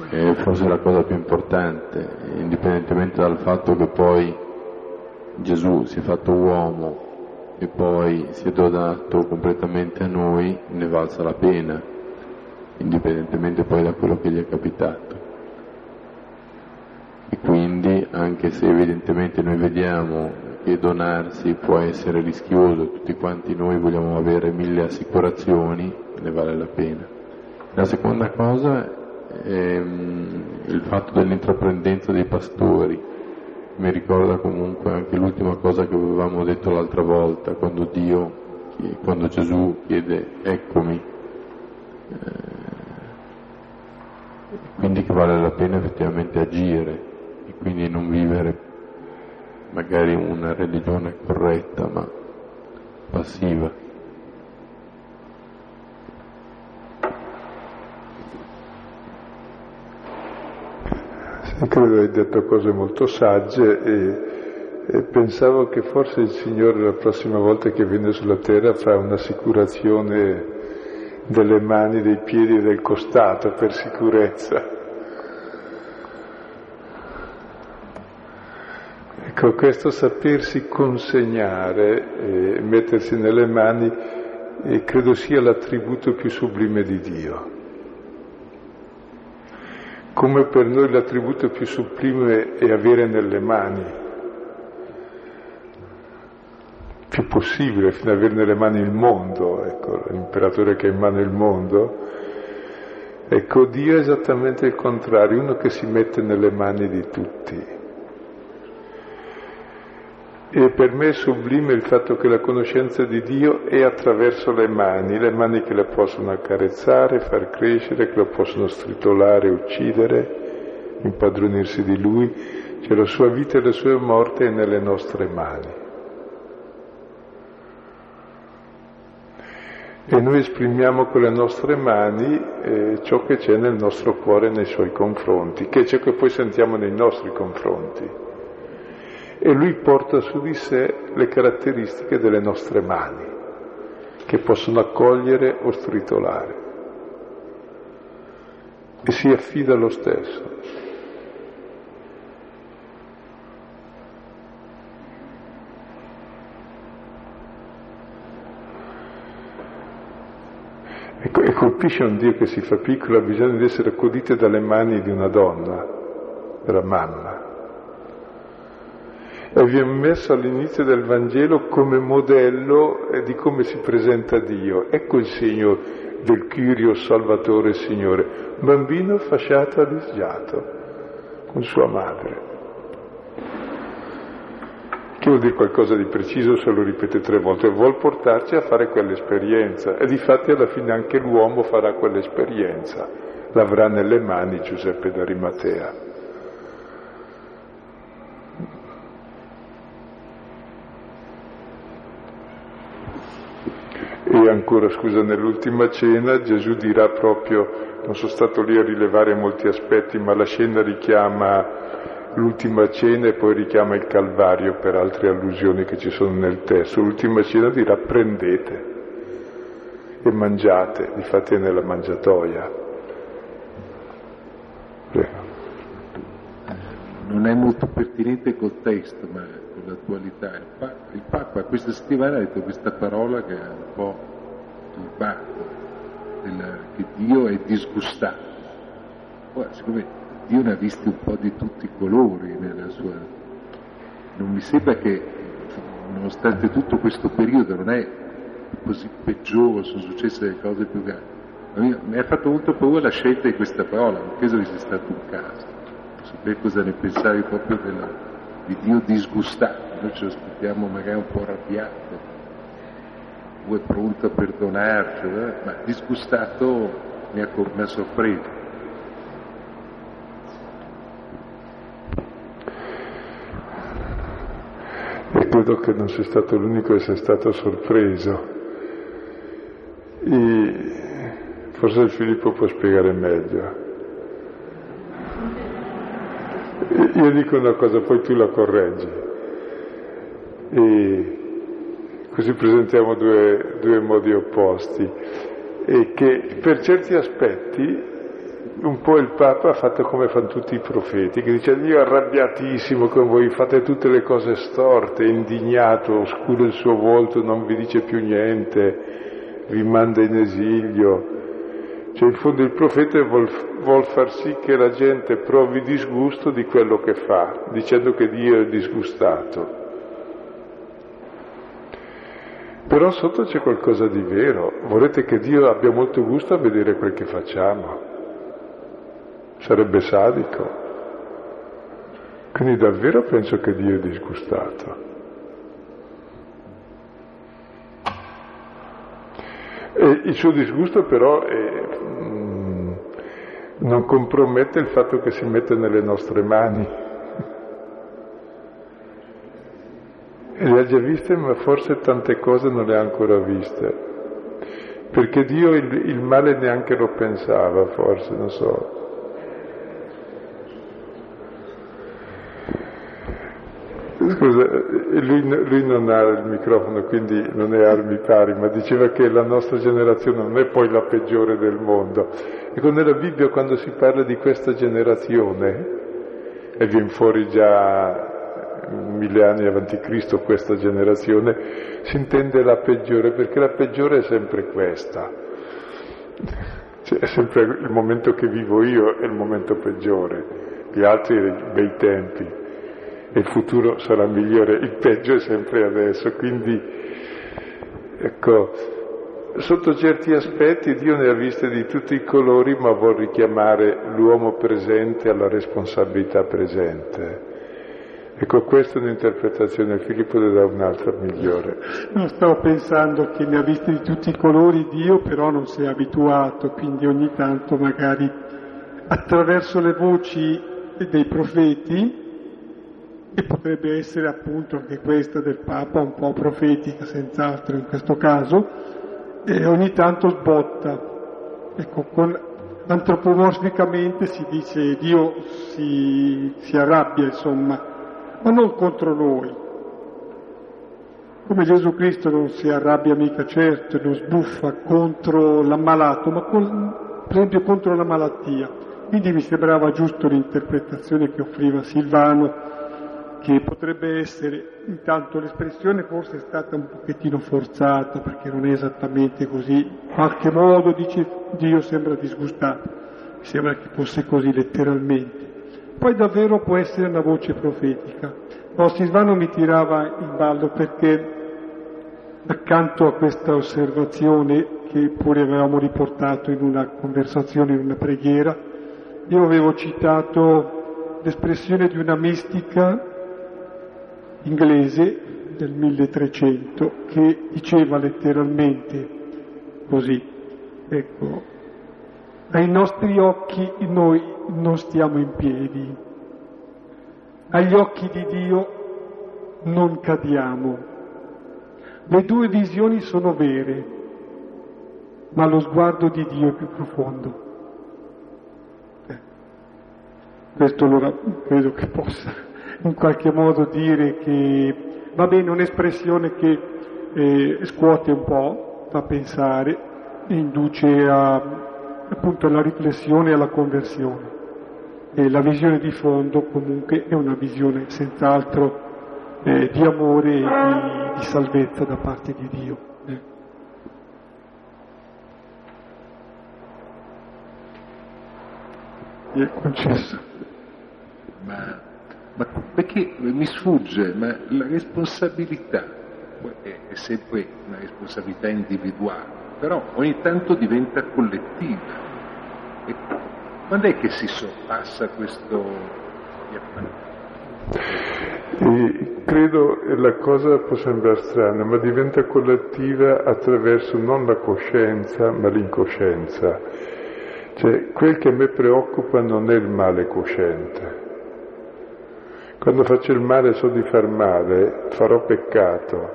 eh, è forse la cosa più importante, indipendentemente dal fatto che poi Gesù si è fatto uomo e poi si è donato completamente a noi, ne valsa la pena, indipendentemente poi da quello che gli è capitato e quindi anche se evidentemente noi vediamo che donarsi può essere rischioso, tutti quanti noi vogliamo avere mille assicurazioni, ne vale la pena. La seconda cosa mm, il fatto dell'intraprendenza dei pastori, mi ricorda comunque anche l'ultima cosa che avevamo detto l'altra volta, quando Dio, quando Gesù chiede eccomi, eh, quindi che vale la pena effettivamente agire quindi non vivere magari una religione corretta ma passiva. Credo hai detto cose molto sagge e, e, pensavo che forse il Signore la prossima volta che viene sulla terra fa un'assicurazione delle mani, dei piedi e del costato per sicurezza. Ecco, questo sapersi consegnare e mettersi nelle mani credo sia l'attributo più sublime di Dio. Come per noi l'attributo più sublime è avere nelle mani, più possibile, fino ad avere nelle mani il mondo, ecco, l'imperatore che ha in mano il mondo. Ecco, Dio è esattamente il contrario, uno che si mette nelle mani di tutti. E per me è sublime il fatto che la conoscenza di Dio è attraverso le mani, le mani che la possono accarezzare, far crescere, che lo possono stritolare, uccidere, impadronirsi di Lui, cioè la sua vita e la sua morte è nelle nostre mani. e noi esprimiamo con le nostre mani eh, ciò che c'è nel nostro cuore nei suoi confronti, che è ciò che poi sentiamo nei nostri confronti. E lui porta su di sé le caratteristiche delle nostre mani, che possono accogliere o stritolare. E si affida lo stesso. E colpisce un Dio che si fa piccolo, ha bisogno di essere accudito dalle mani di una donna, della mamma. E viene messo all'inizio del Vangelo come modello di come si presenta Dio. Ecco il segno del Kyrio Salvatore Signore, bambino fasciato alisgiato con sua madre. Che vuol dire qualcosa di preciso se lo ripete tre volte, vuol portarci a fare quell'esperienza. E difatti alla fine anche l'uomo farà quell'esperienza, l'avrà nelle mani Giuseppe d'Arimatea. Ancora, scusa, nell'ultima cena Gesù dirà proprio, non sono stato lì a rilevare molti aspetti, ma la scena richiama l'ultima cena e poi richiama il Calvario per altre allusioni che ci sono nel testo. L'ultima cena dirà prendete e mangiate, difatti è nella mangiatoia. Non è molto pertinente col testo, ma con l'attualità. Il, pa- il Papa questa settimana ha detto questa parola che ha un po' turbato, della, che Dio è disgustato. Ora, siccome Dio ne ha visti un po' di tutti i colori nella sua... Non mi sembra che, nonostante tutto questo periodo, non è così peggiore, sono successe delle cose più gravi. Mi ha fatto molto paura la scelta di questa parola, non penso che sia stato un caso. Non sapere cosa ne pensavi proprio della, di Dio disgustato, noi ce lo aspettiamo magari un po' arrabbiato, o è pronto a perdonarci, eh? ma disgustato mi ha, mi ha sorpreso. credo che non sia stato l'unico a essere stato sorpreso. E forse il Filippo può spiegare meglio. Io dico una cosa, poi tu la correggi. E così presentiamo due, due modi opposti. E che per certi aspetti un po' il Papa ha fatto come fanno tutti i profeti, che dice Dio arrabbiatissimo con voi, fate tutte le cose storte, indignato, oscuro il suo volto, non vi dice più niente, vi manda in esilio. Cioè in fondo il profeta vuol, vuol far sì che la gente provi disgusto di quello che fa, dicendo che Dio è disgustato. Però sotto c'è qualcosa di vero, volete che Dio abbia molto gusto a vedere quel che facciamo sarebbe sadico. Quindi davvero penso che Dio è disgustato. E il suo disgusto però è, mm, non compromette il fatto che si mette nelle nostre mani. E le ha già viste, ma forse tante cose non le ha ancora viste. Perché Dio il, il male neanche lo pensava, forse, non so. Scusa, lui, lui, non ha il microfono, quindi non è armi pari, ma diceva che la nostra generazione non è poi la peggiore del mondo. E con nella Bibbia quando si parla di questa generazione, e viene fuori già mille anni avanti Cristo questa generazione, si intende la peggiore, perché la peggiore è sempre questa. Cioè, è sempre il momento che vivo io è il momento peggiore, gli altri bei tempi e il futuro sarà migliore, il peggio è sempre adesso, quindi ecco, sotto certi aspetti Dio ne ha viste di tutti i colori, ma vuol richiamare l'uomo presente alla responsabilità presente. Ecco, questa è un'interpretazione, Filippo ne dà un'altra migliore. No, stavo pensando che ne ha viste di tutti i colori Dio, però non si è abituato, quindi ogni tanto magari attraverso le voci dei profeti e potrebbe essere appunto anche questa del Papa un po' profetica, senz'altro in questo caso, e ogni tanto sbotta. Ecco, con, antropomorficamente si dice Dio si, si arrabbia, insomma, ma non contro noi. Come Gesù Cristo non si arrabbia mica certo, non sbuffa contro l'ammalato, ma con, per esempio contro la malattia. Quindi mi sembrava giusto l'interpretazione che offriva Silvano, che potrebbe essere, intanto l'espressione forse è stata un pochettino forzata, perché non è esattamente così, in qualche modo dice Dio sembra disgustato, mi sembra che fosse così letteralmente. Poi davvero può essere una voce profetica. No, Silvano mi tirava in ballo perché accanto a questa osservazione che pure avevamo riportato in una conversazione, in una preghiera, io avevo citato l'espressione di una mistica inglese del 1300 che diceva letteralmente così, ecco, ai nostri occhi noi non stiamo in piedi, agli occhi di Dio non cadiamo. Le due visioni sono vere, ma lo sguardo di Dio è più profondo. Eh. Questo allora credo che possa in qualche modo dire che va bene un'espressione che eh, scuote un po', fa pensare, induce a, appunto alla riflessione e alla conversione. E la visione di fondo comunque è una visione senz'altro eh, di amore e di, di, salvezza da parte di Dio. Eh. Mi è concesso. Ma, ma, perché mi sfugge, ma la responsabilità è, è sempre una responsabilità individuale, però ogni tanto diventa collettiva. E quando è che si sorpassa questo e credo la cosa può sembrare strana, ma diventa collettiva attraverso non la coscienza, ma l'incoscienza. Cioè, quel che a me preoccupa non è il male cosciente. Quando faccio il male so di far male, farò peccato,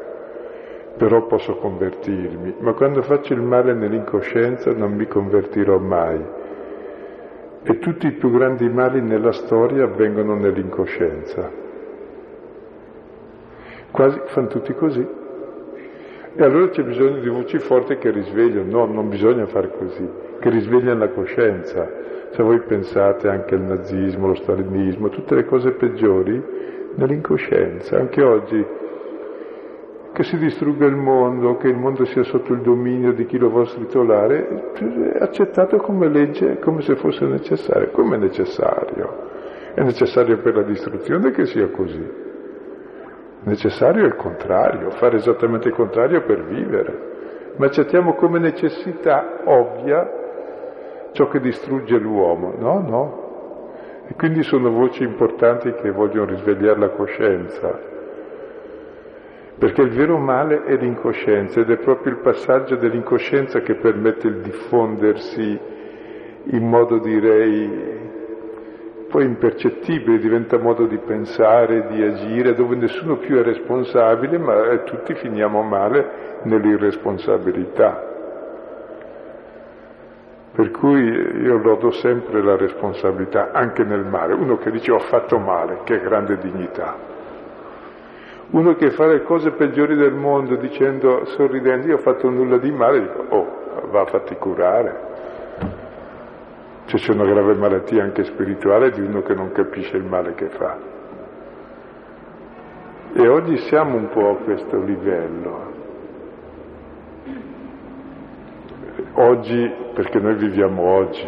però posso convertirmi, ma quando faccio il male nell'incoscienza non mi convertirò mai. E tutti i più grandi mali nella storia avvengono nell'incoscienza. Quasi fanno tutti così. E allora c'è bisogno di voci forti che risvegliano. No, non bisogna fare così, che risvegliano la coscienza. Se voi pensate anche al nazismo, allo stalinismo, tutte le cose peggiori, nell'incoscienza. Anche oggi che si distrugga il mondo, che il mondo sia sotto il dominio di chi lo vuole titolare, è accettato come legge, come se fosse necessario. Come è necessario? È necessario per la distruzione che sia così. Necessario è il contrario, fare esattamente il contrario per vivere. Ma accettiamo come necessità ovvia ciò che distrugge l'uomo. No, no. E quindi sono voci importanti che vogliono risvegliare la coscienza perché il vero male è l'incoscienza ed è proprio il passaggio dell'incoscienza che permette il diffondersi in modo direi poi impercettibile, diventa modo di pensare, di agire, dove nessuno più è responsabile, ma tutti finiamo male nell'irresponsabilità. Per cui io lodo sempre la responsabilità, anche nel male. Uno che dice ho fatto male, che grande dignità. Uno che fa le cose peggiori del mondo dicendo, sorridendo, io ho fatto nulla di male, dico, oh, va a farti curare. Cioè c'è una grave malattia anche spirituale di uno che non capisce il male che fa. E oggi siamo un po' a questo livello. Oggi, perché noi viviamo oggi,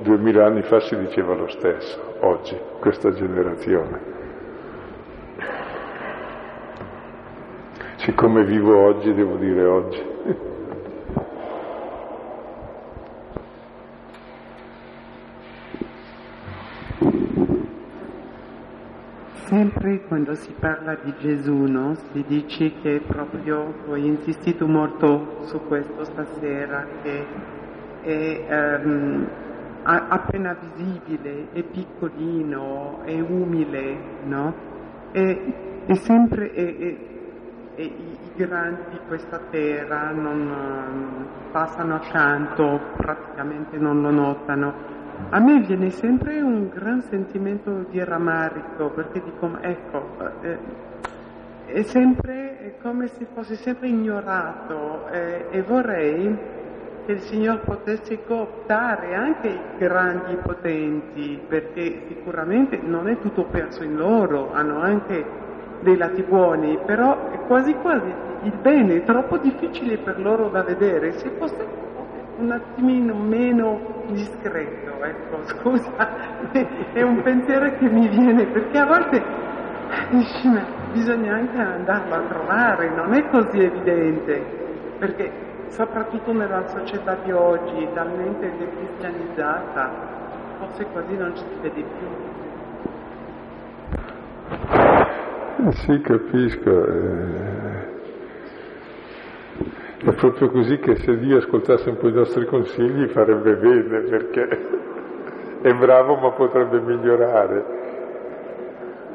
duemila anni fa si diceva lo stesso, oggi, questa generazione. Siccome vivo oggi, devo dire oggi. Sempre quando si parla di Gesù, no? si dice che proprio, ho insistito molto su questo stasera, che è um, appena visibile, è piccolino, è umile, no? E, è sempre, è, è, e i, i grandi di questa terra non passano accanto, praticamente non lo notano. A me viene sempre un gran sentimento di rammarico perché dico, ecco, eh, è sempre è come se fosse sempre ignorato eh, e vorrei che il Signore potesse cooptare anche i grandi potenti, perché sicuramente non è tutto perso in loro, hanno anche dei lati buoni, però è quasi quasi il bene è troppo difficile per loro da vedere, se fosse un attimino meno discreto, ecco, scusa, è un pensiero che mi viene, perché a volte dici, ma bisogna anche andarlo a trovare, non è così evidente, perché soprattutto nella società di oggi, talmente decristianizzata, forse quasi non ci si vede più. Sì, capisco. Eh, è proprio così che se Dio ascoltasse un po' i nostri consigli farebbe bene, perché è bravo ma potrebbe migliorare.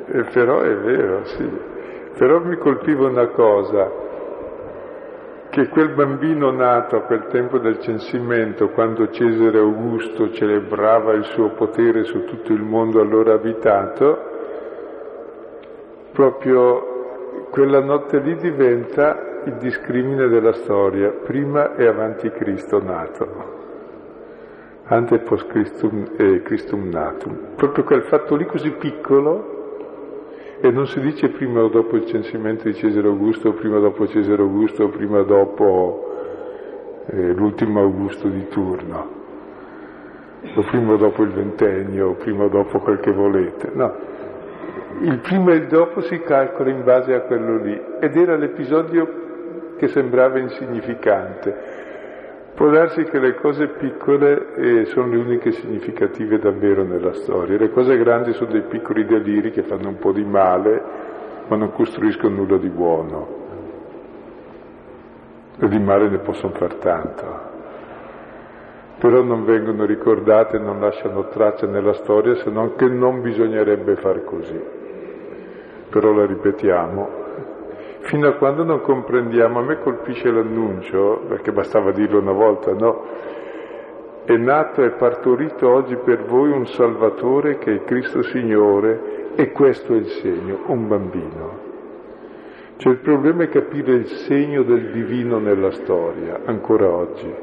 E però è vero, sì. Però mi colpiva una cosa, che quel bambino nato a quel tempo del censimento, quando Cesare Augusto celebrava il suo potere su tutto il mondo allora abitato, proprio quella notte lì diventa il discrimine della storia, prima e avanti Cristo nato, ante post Christum, eh, Christum natum. Proprio quel fatto lì così piccolo, e non si dice prima o dopo il censimento di Cesare Augusto, prima o dopo Cesare Augusto, prima o dopo eh, l'ultimo Augusto di turno, o prima o dopo il ventennio, o prima o dopo quel che volete. No, il prima e il dopo si calcola in base a quello lì, ed era l'episodio che sembrava insignificante. Può darsi che le cose piccole eh, sono le uniche significative davvero nella storia, le cose grandi sono dei piccoli deliri che fanno un po' di male, ma non costruiscono nulla di buono. E di male ne possono far tanto. Però non vengono ricordate, non lasciano traccia nella storia, se non che non bisognerebbe far così. Però la ripetiamo fino a quando non comprendiamo, a me colpisce l'annuncio, perché bastava dirlo una volta, no? È nato e partorito oggi per voi un Salvatore che è Cristo Signore e questo è il segno, un bambino. Cioè il problema è capire il segno del divino nella storia, ancora oggi,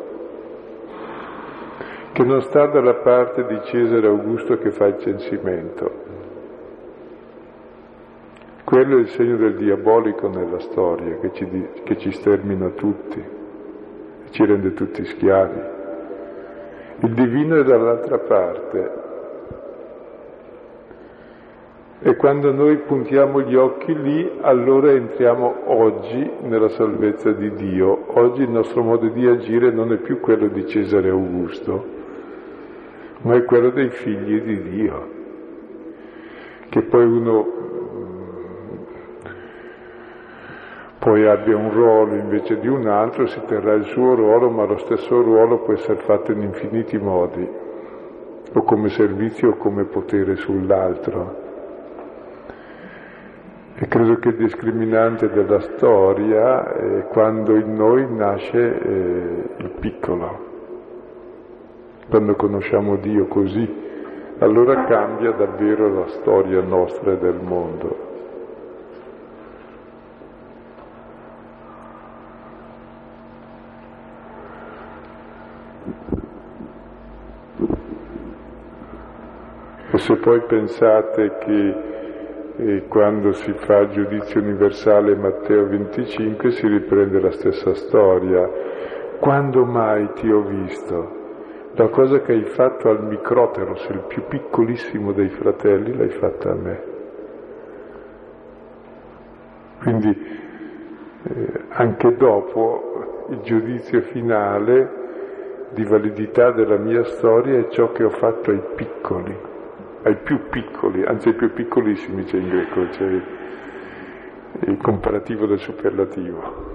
che non sta dalla parte di Cesare Augusto che fa il censimento, quello è il segno del diabolico nella storia che ci, che ci stermina tutti ci rende tutti schiavi. Il divino è dall'altra parte. E quando noi puntiamo gli occhi lì, allora entriamo oggi nella salvezza di Dio. Oggi il nostro modo di agire non è più quello di Cesare Augusto, ma è quello dei figli di Dio. Che poi uno poi abbia un ruolo invece di un altro, si terrà il suo ruolo, ma lo stesso ruolo può essere fatto in infiniti modi, o come servizio o come potere sull'altro. E credo che il discriminante della storia è quando in noi nasce eh, il piccolo, quando conosciamo Dio così, allora cambia davvero la storia nostra e del mondo. E se poi pensate che eh, quando si fa giudizio universale Matteo 25 si riprende la stessa storia. Quando mai ti ho visto? La cosa che hai fatto al microteros, il più piccolissimo dei fratelli, l'hai fatta a me. Quindi eh, anche dopo il giudizio finale di validità della mia storia è ciò che ho fatto ai piccoli ai più piccoli, anzi ai più piccolissimi c'è in greco, c'è il comparativo del superlativo.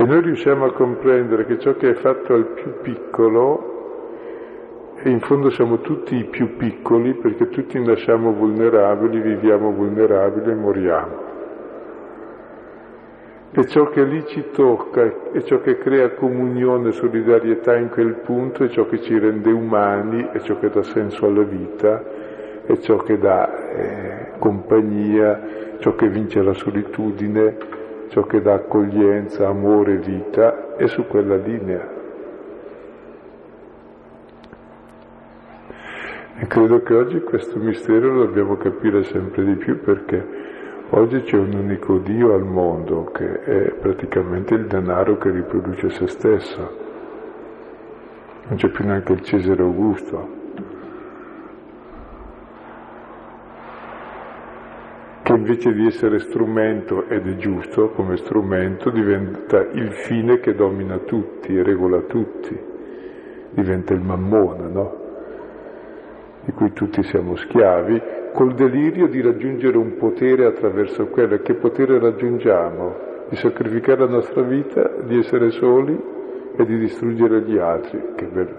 E noi riusciamo a comprendere che ciò che è fatto al più piccolo e in fondo siamo tutti i più piccoli perché tutti nasciamo vulnerabili, viviamo vulnerabili e moriamo. E ciò che lì ci tocca e ciò che crea comunione, solidarietà in quel punto è ciò che ci rende umani, è ciò che dà senso alla vita, è ciò che dà eh, compagnia, ciò che vince la solitudine, ciò che dà accoglienza, amore, vita, è su quella linea. E credo che oggi questo mistero lo dobbiamo capire sempre di più perché Oggi c'è un unico Dio al mondo che è praticamente il denaro che riproduce se stesso. Non c'è più neanche il Cesare Augusto. Che invece di essere strumento, ed è giusto come strumento, diventa il fine che domina tutti e regola tutti. Diventa il mammone, no? Di cui tutti siamo schiavi col delirio di raggiungere un potere attraverso quello. Che potere raggiungiamo? Di sacrificare la nostra vita, di essere soli e di distruggere gli altri. Che bello.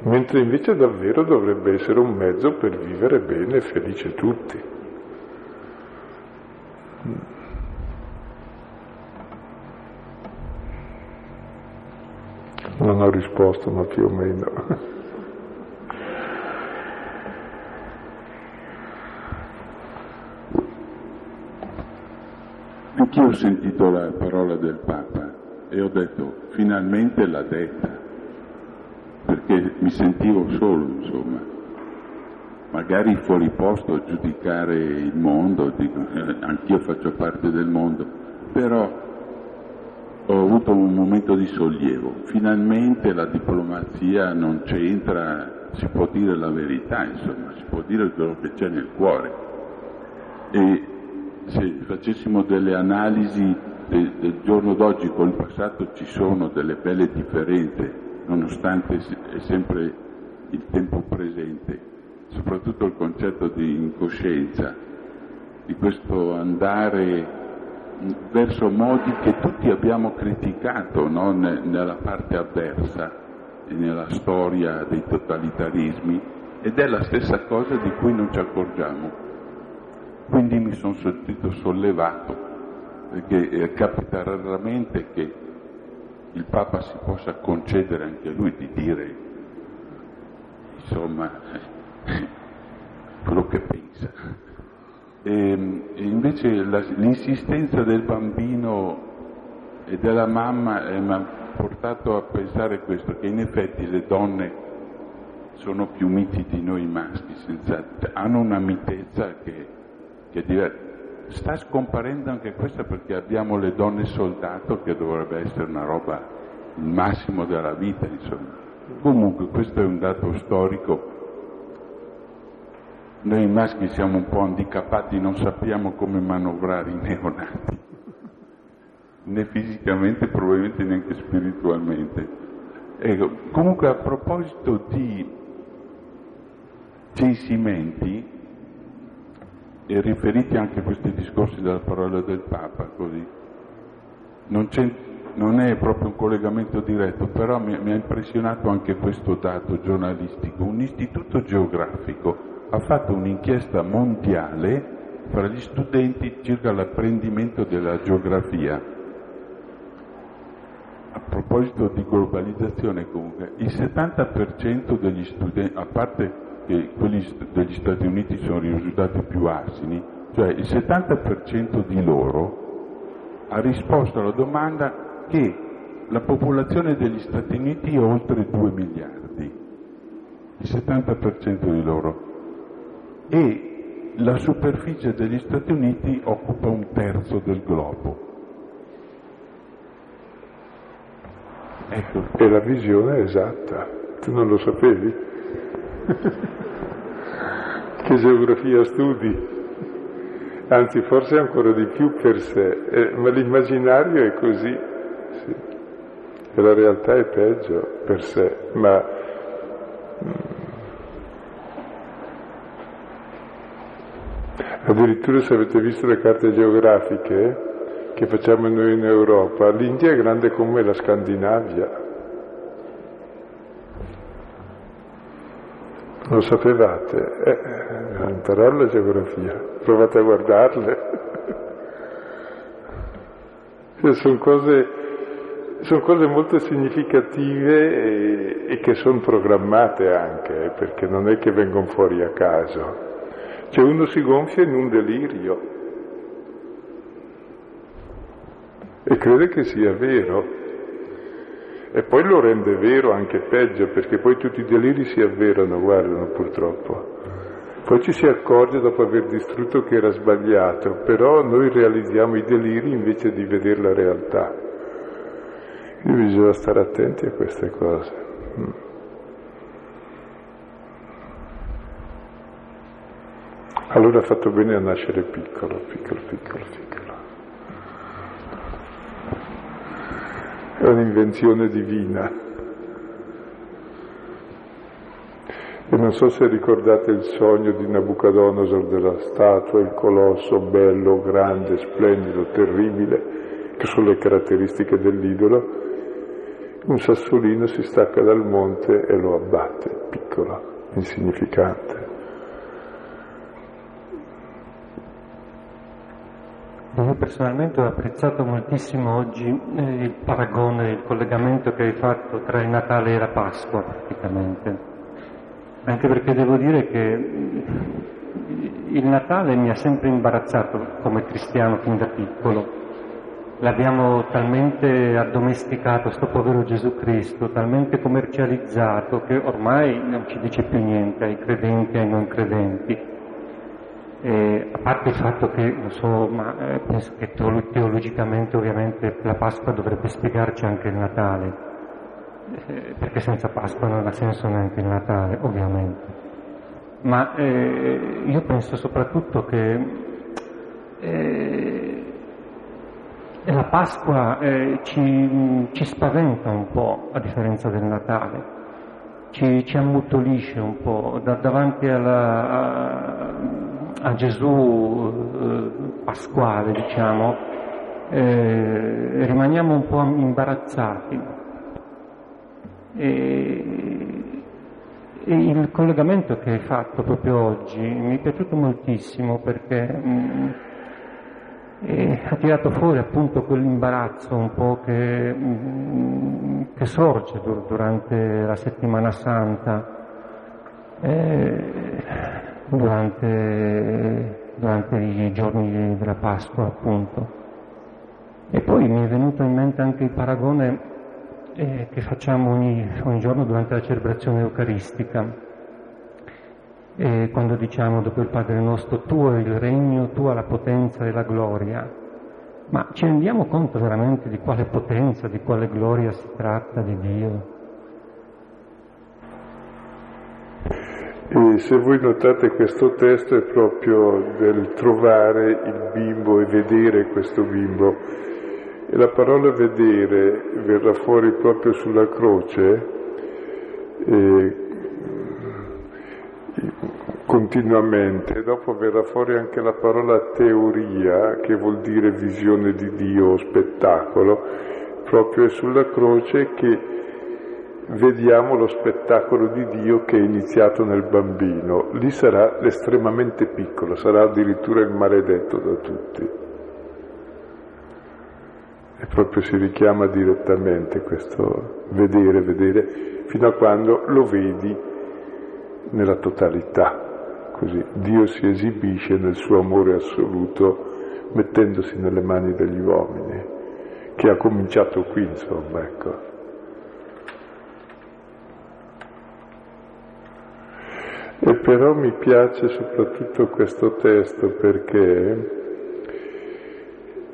Mentre invece davvero dovrebbe essere un mezzo per vivere bene e felice tutti. Non ho risposto, ma più o meno. Anch'io ho sentito la parola del Papa e ho detto finalmente l'ha detta, perché mi sentivo solo, insomma, magari fuori posto a giudicare il mondo, dico, eh, anch'io faccio parte del mondo, però ho avuto un momento di sollievo, finalmente la diplomazia non c'entra, si può dire la verità, insomma, si può dire quello che c'è nel cuore. E se facessimo delle analisi del, del giorno d'oggi con il passato ci sono delle belle differenze, nonostante è sempre il tempo presente, soprattutto il concetto di incoscienza, di questo andare verso modi che tutti abbiamo criticato no? nella parte avversa e nella storia dei totalitarismi ed è la stessa cosa di cui non ci accorgiamo. Quindi mi sono sentito sollevato, perché eh, capita raramente che il Papa si possa concedere anche lui di dire, insomma, quello che pensa. E, e invece la, l'insistenza del bambino e della mamma eh, mi ha portato a pensare questo, che in effetti le donne sono più miti di noi maschi, senza, hanno una mitezza che che diver- sta scomparendo anche questa perché abbiamo le donne soldato che dovrebbe essere una roba, il massimo della vita, insomma. Comunque questo è un dato storico. Noi maschi siamo un po' handicappati, non sappiamo come manovrare i neonati, né fisicamente, probabilmente neanche spiritualmente. Ecco, comunque a proposito di censimenti, e riferiti anche a questi discorsi della parola del Papa, così. Non, non è proprio un collegamento diretto, però mi, mi ha impressionato anche questo dato giornalistico. Un istituto geografico ha fatto un'inchiesta mondiale fra gli studenti circa l'apprendimento della geografia. A proposito di globalizzazione comunque, il 70% degli studenti, a parte che quelli degli Stati Uniti sono risultati più asini, cioè il 70% di loro ha risposto alla domanda che la popolazione degli Stati Uniti è oltre 2 miliardi, il 70% di loro, e la superficie degli Stati Uniti occupa un terzo del globo. Ecco. E la visione è esatta, tu non lo sapevi? che geografia studi? Anzi, forse ancora di più per sé, eh, ma l'immaginario è così, sì. e la realtà è peggio per sé, ma mm, addirittura se avete visto le carte geografiche che facciamo noi in Europa, l'India è grande come la Scandinavia, Lo sapevate? Eh, imparare la geografia, provate a guardarle. Cioè, sono, cose, sono cose molto significative e, e che sono programmate anche, eh, perché non è che vengono fuori a caso. Cioè uno si gonfia in un delirio e crede che sia vero. E poi lo rende vero anche peggio, perché poi tutti i deliri si avverano, guardano purtroppo. Poi ci si accorge dopo aver distrutto che era sbagliato, però noi realizziamo i deliri invece di vedere la realtà. Quindi bisogna stare attenti a queste cose. Allora ha fatto bene a nascere piccolo, piccolo, piccolo, piccolo. È un'invenzione divina. E non so se ricordate il sogno di Nabucodonosor della statua, il colosso bello, grande, splendido, terribile, che sono le caratteristiche dell'idolo. Un sassolino si stacca dal monte e lo abbatte, piccolo, insignificante. Io personalmente ho apprezzato moltissimo oggi eh, il paragone, il collegamento che hai fatto tra il Natale e la Pasqua praticamente. Anche perché devo dire che il Natale mi ha sempre imbarazzato come cristiano fin da piccolo. L'abbiamo talmente addomesticato, sto povero Gesù Cristo, talmente commercializzato che ormai non ci dice più niente ai credenti e ai non credenti. Eh, a parte il fatto che, non so, ma eh, penso che teologicamente ovviamente la Pasqua dovrebbe spiegarci anche il Natale, eh, perché senza Pasqua non ha senso neanche il Natale, ovviamente. Ma eh, io penso soprattutto che eh, la Pasqua ci, ci spaventa un po', a differenza del Natale ci, ci ammutolisce un po' da, davanti alla, a, Gesù eh, pasquale, diciamo, eh, rimaniamo un po' imbarazzati. E, e il collegamento che hai fatto proprio oggi mi è piaciuto moltissimo perché mh, mm, e ha tirato fuori appunto quell'imbarazzo un po' che, mm, che sorge durante la settimana santa, eh, durante, durante i giorni della Pasqua appunto. E poi mi è venuto in mente anche il paragone eh, che facciamo ogni, ogni giorno durante la celebrazione eucaristica e quando diciamo dopo il Padre nostro, tuo è il regno, tua la potenza e la gloria, ma ci rendiamo conto veramente di quale potenza, di quale gloria si tratta di Dio? E se voi notate questo testo è proprio del trovare il bimbo e vedere questo bimbo. E la parola vedere verrà fuori proprio sulla croce. E continuamente, dopo verrà fuori anche la parola teoria, che vuol dire visione di Dio o spettacolo, proprio è sulla croce che vediamo lo spettacolo di Dio che è iniziato nel bambino. Lì sarà l'estremamente piccolo, sarà addirittura il maledetto da tutti. E proprio si richiama direttamente questo vedere, vedere, fino a quando lo vedi nella totalità. Così Dio si esibisce nel suo amore assoluto mettendosi nelle mani degli uomini, che ha cominciato qui, insomma, ecco. E però mi piace soprattutto questo testo perché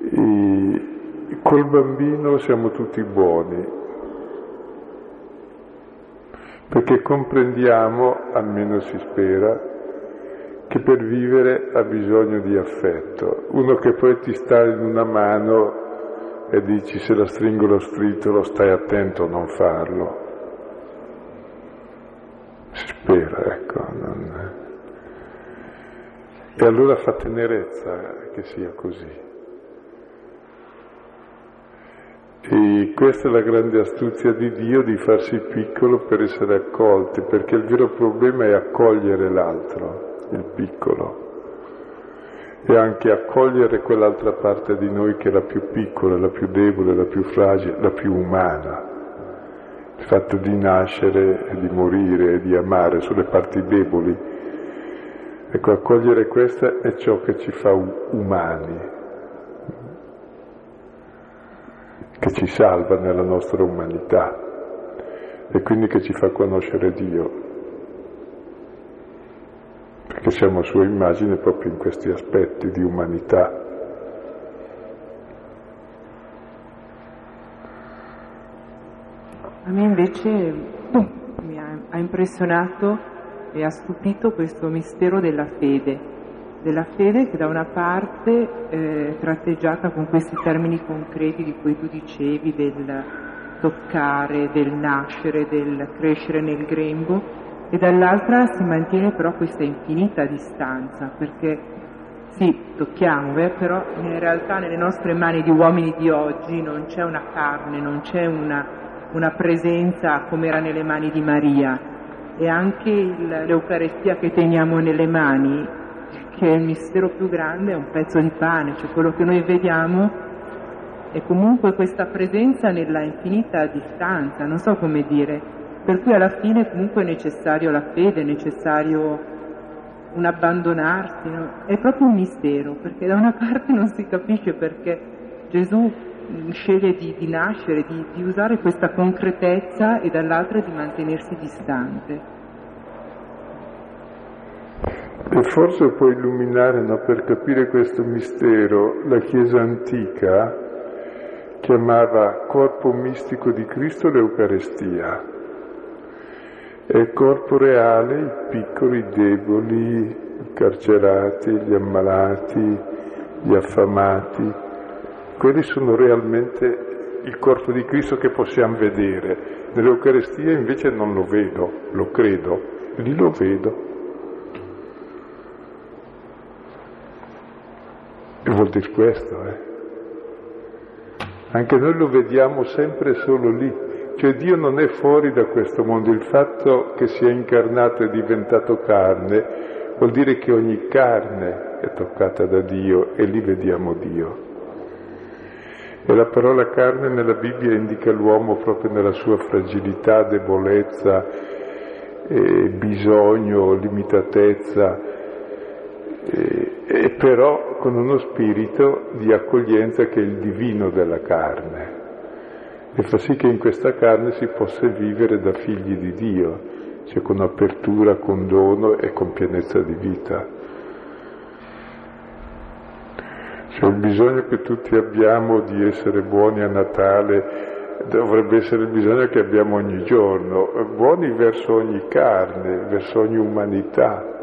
i, col bambino siamo tutti buoni, perché comprendiamo, almeno si spera, che per vivere ha bisogno di affetto. Uno che poi ti sta in una mano e dici se la stringo lo stritolo stai attento a non farlo. Si spera, ecco. Non... E allora fa tenerezza che sia così. E questa è la grande astuzia di Dio di farsi piccolo per essere accolti, perché il vero problema è accogliere l'altro, il piccolo, e anche accogliere quell'altra parte di noi che è la più piccola, la più debole, la più fragile, la più umana. Il fatto di nascere, di morire e di amare sulle parti deboli. Ecco, accogliere questa è ciò che ci fa umani, che ci salva nella nostra umanità e quindi che ci fa conoscere Dio, perché siamo a sua immagine proprio in questi aspetti di umanità. A me invece mi ha impressionato e ha stupito questo mistero della fede. Della fede che da una parte eh, tratteggiata con questi termini concreti di cui tu dicevi, del toccare, del nascere, del crescere nel grembo, e dall'altra si mantiene però questa infinita distanza, perché sì, tocchiamo, eh, però in realtà nelle nostre mani di uomini di oggi non c'è una carne, non c'è una, una presenza come era nelle mani di Maria e anche il, l'Eucarestia che teniamo nelle mani che il mistero più grande è un pezzo di pane, cioè quello che noi vediamo è comunque questa presenza nella infinita distanza, non so come dire, per cui alla fine comunque è necessario la fede, è necessario un abbandonarsi, no? è proprio un mistero, perché da una parte non si capisce perché Gesù sceglie di, di nascere, di, di usare questa concretezza e dall'altra di mantenersi distante. E forse può illuminare, no, per capire questo mistero, la Chiesa antica chiamava corpo mistico di Cristo l'Eucarestia il corpo reale i piccoli, i deboli, i carcerati, gli ammalati, gli affamati. Quelli sono realmente il corpo di Cristo che possiamo vedere. Nell'Eucarestia invece non lo vedo, lo credo, lì lo vedo. E vuol dire questo, eh? Anche noi lo vediamo sempre solo lì, cioè Dio non è fuori da questo mondo, il fatto che sia incarnato e diventato carne vuol dire che ogni carne è toccata da Dio e lì vediamo Dio. E la parola carne nella Bibbia indica l'uomo proprio nella sua fragilità, debolezza, bisogno, limitatezza, e, e però con uno spirito di accoglienza che è il divino della carne e fa sì che in questa carne si possa vivere da figli di Dio, cioè con apertura, con dono e con pienezza di vita. Cioè il bisogno che tutti abbiamo di essere buoni a Natale dovrebbe essere il bisogno che abbiamo ogni giorno, buoni verso ogni carne, verso ogni umanità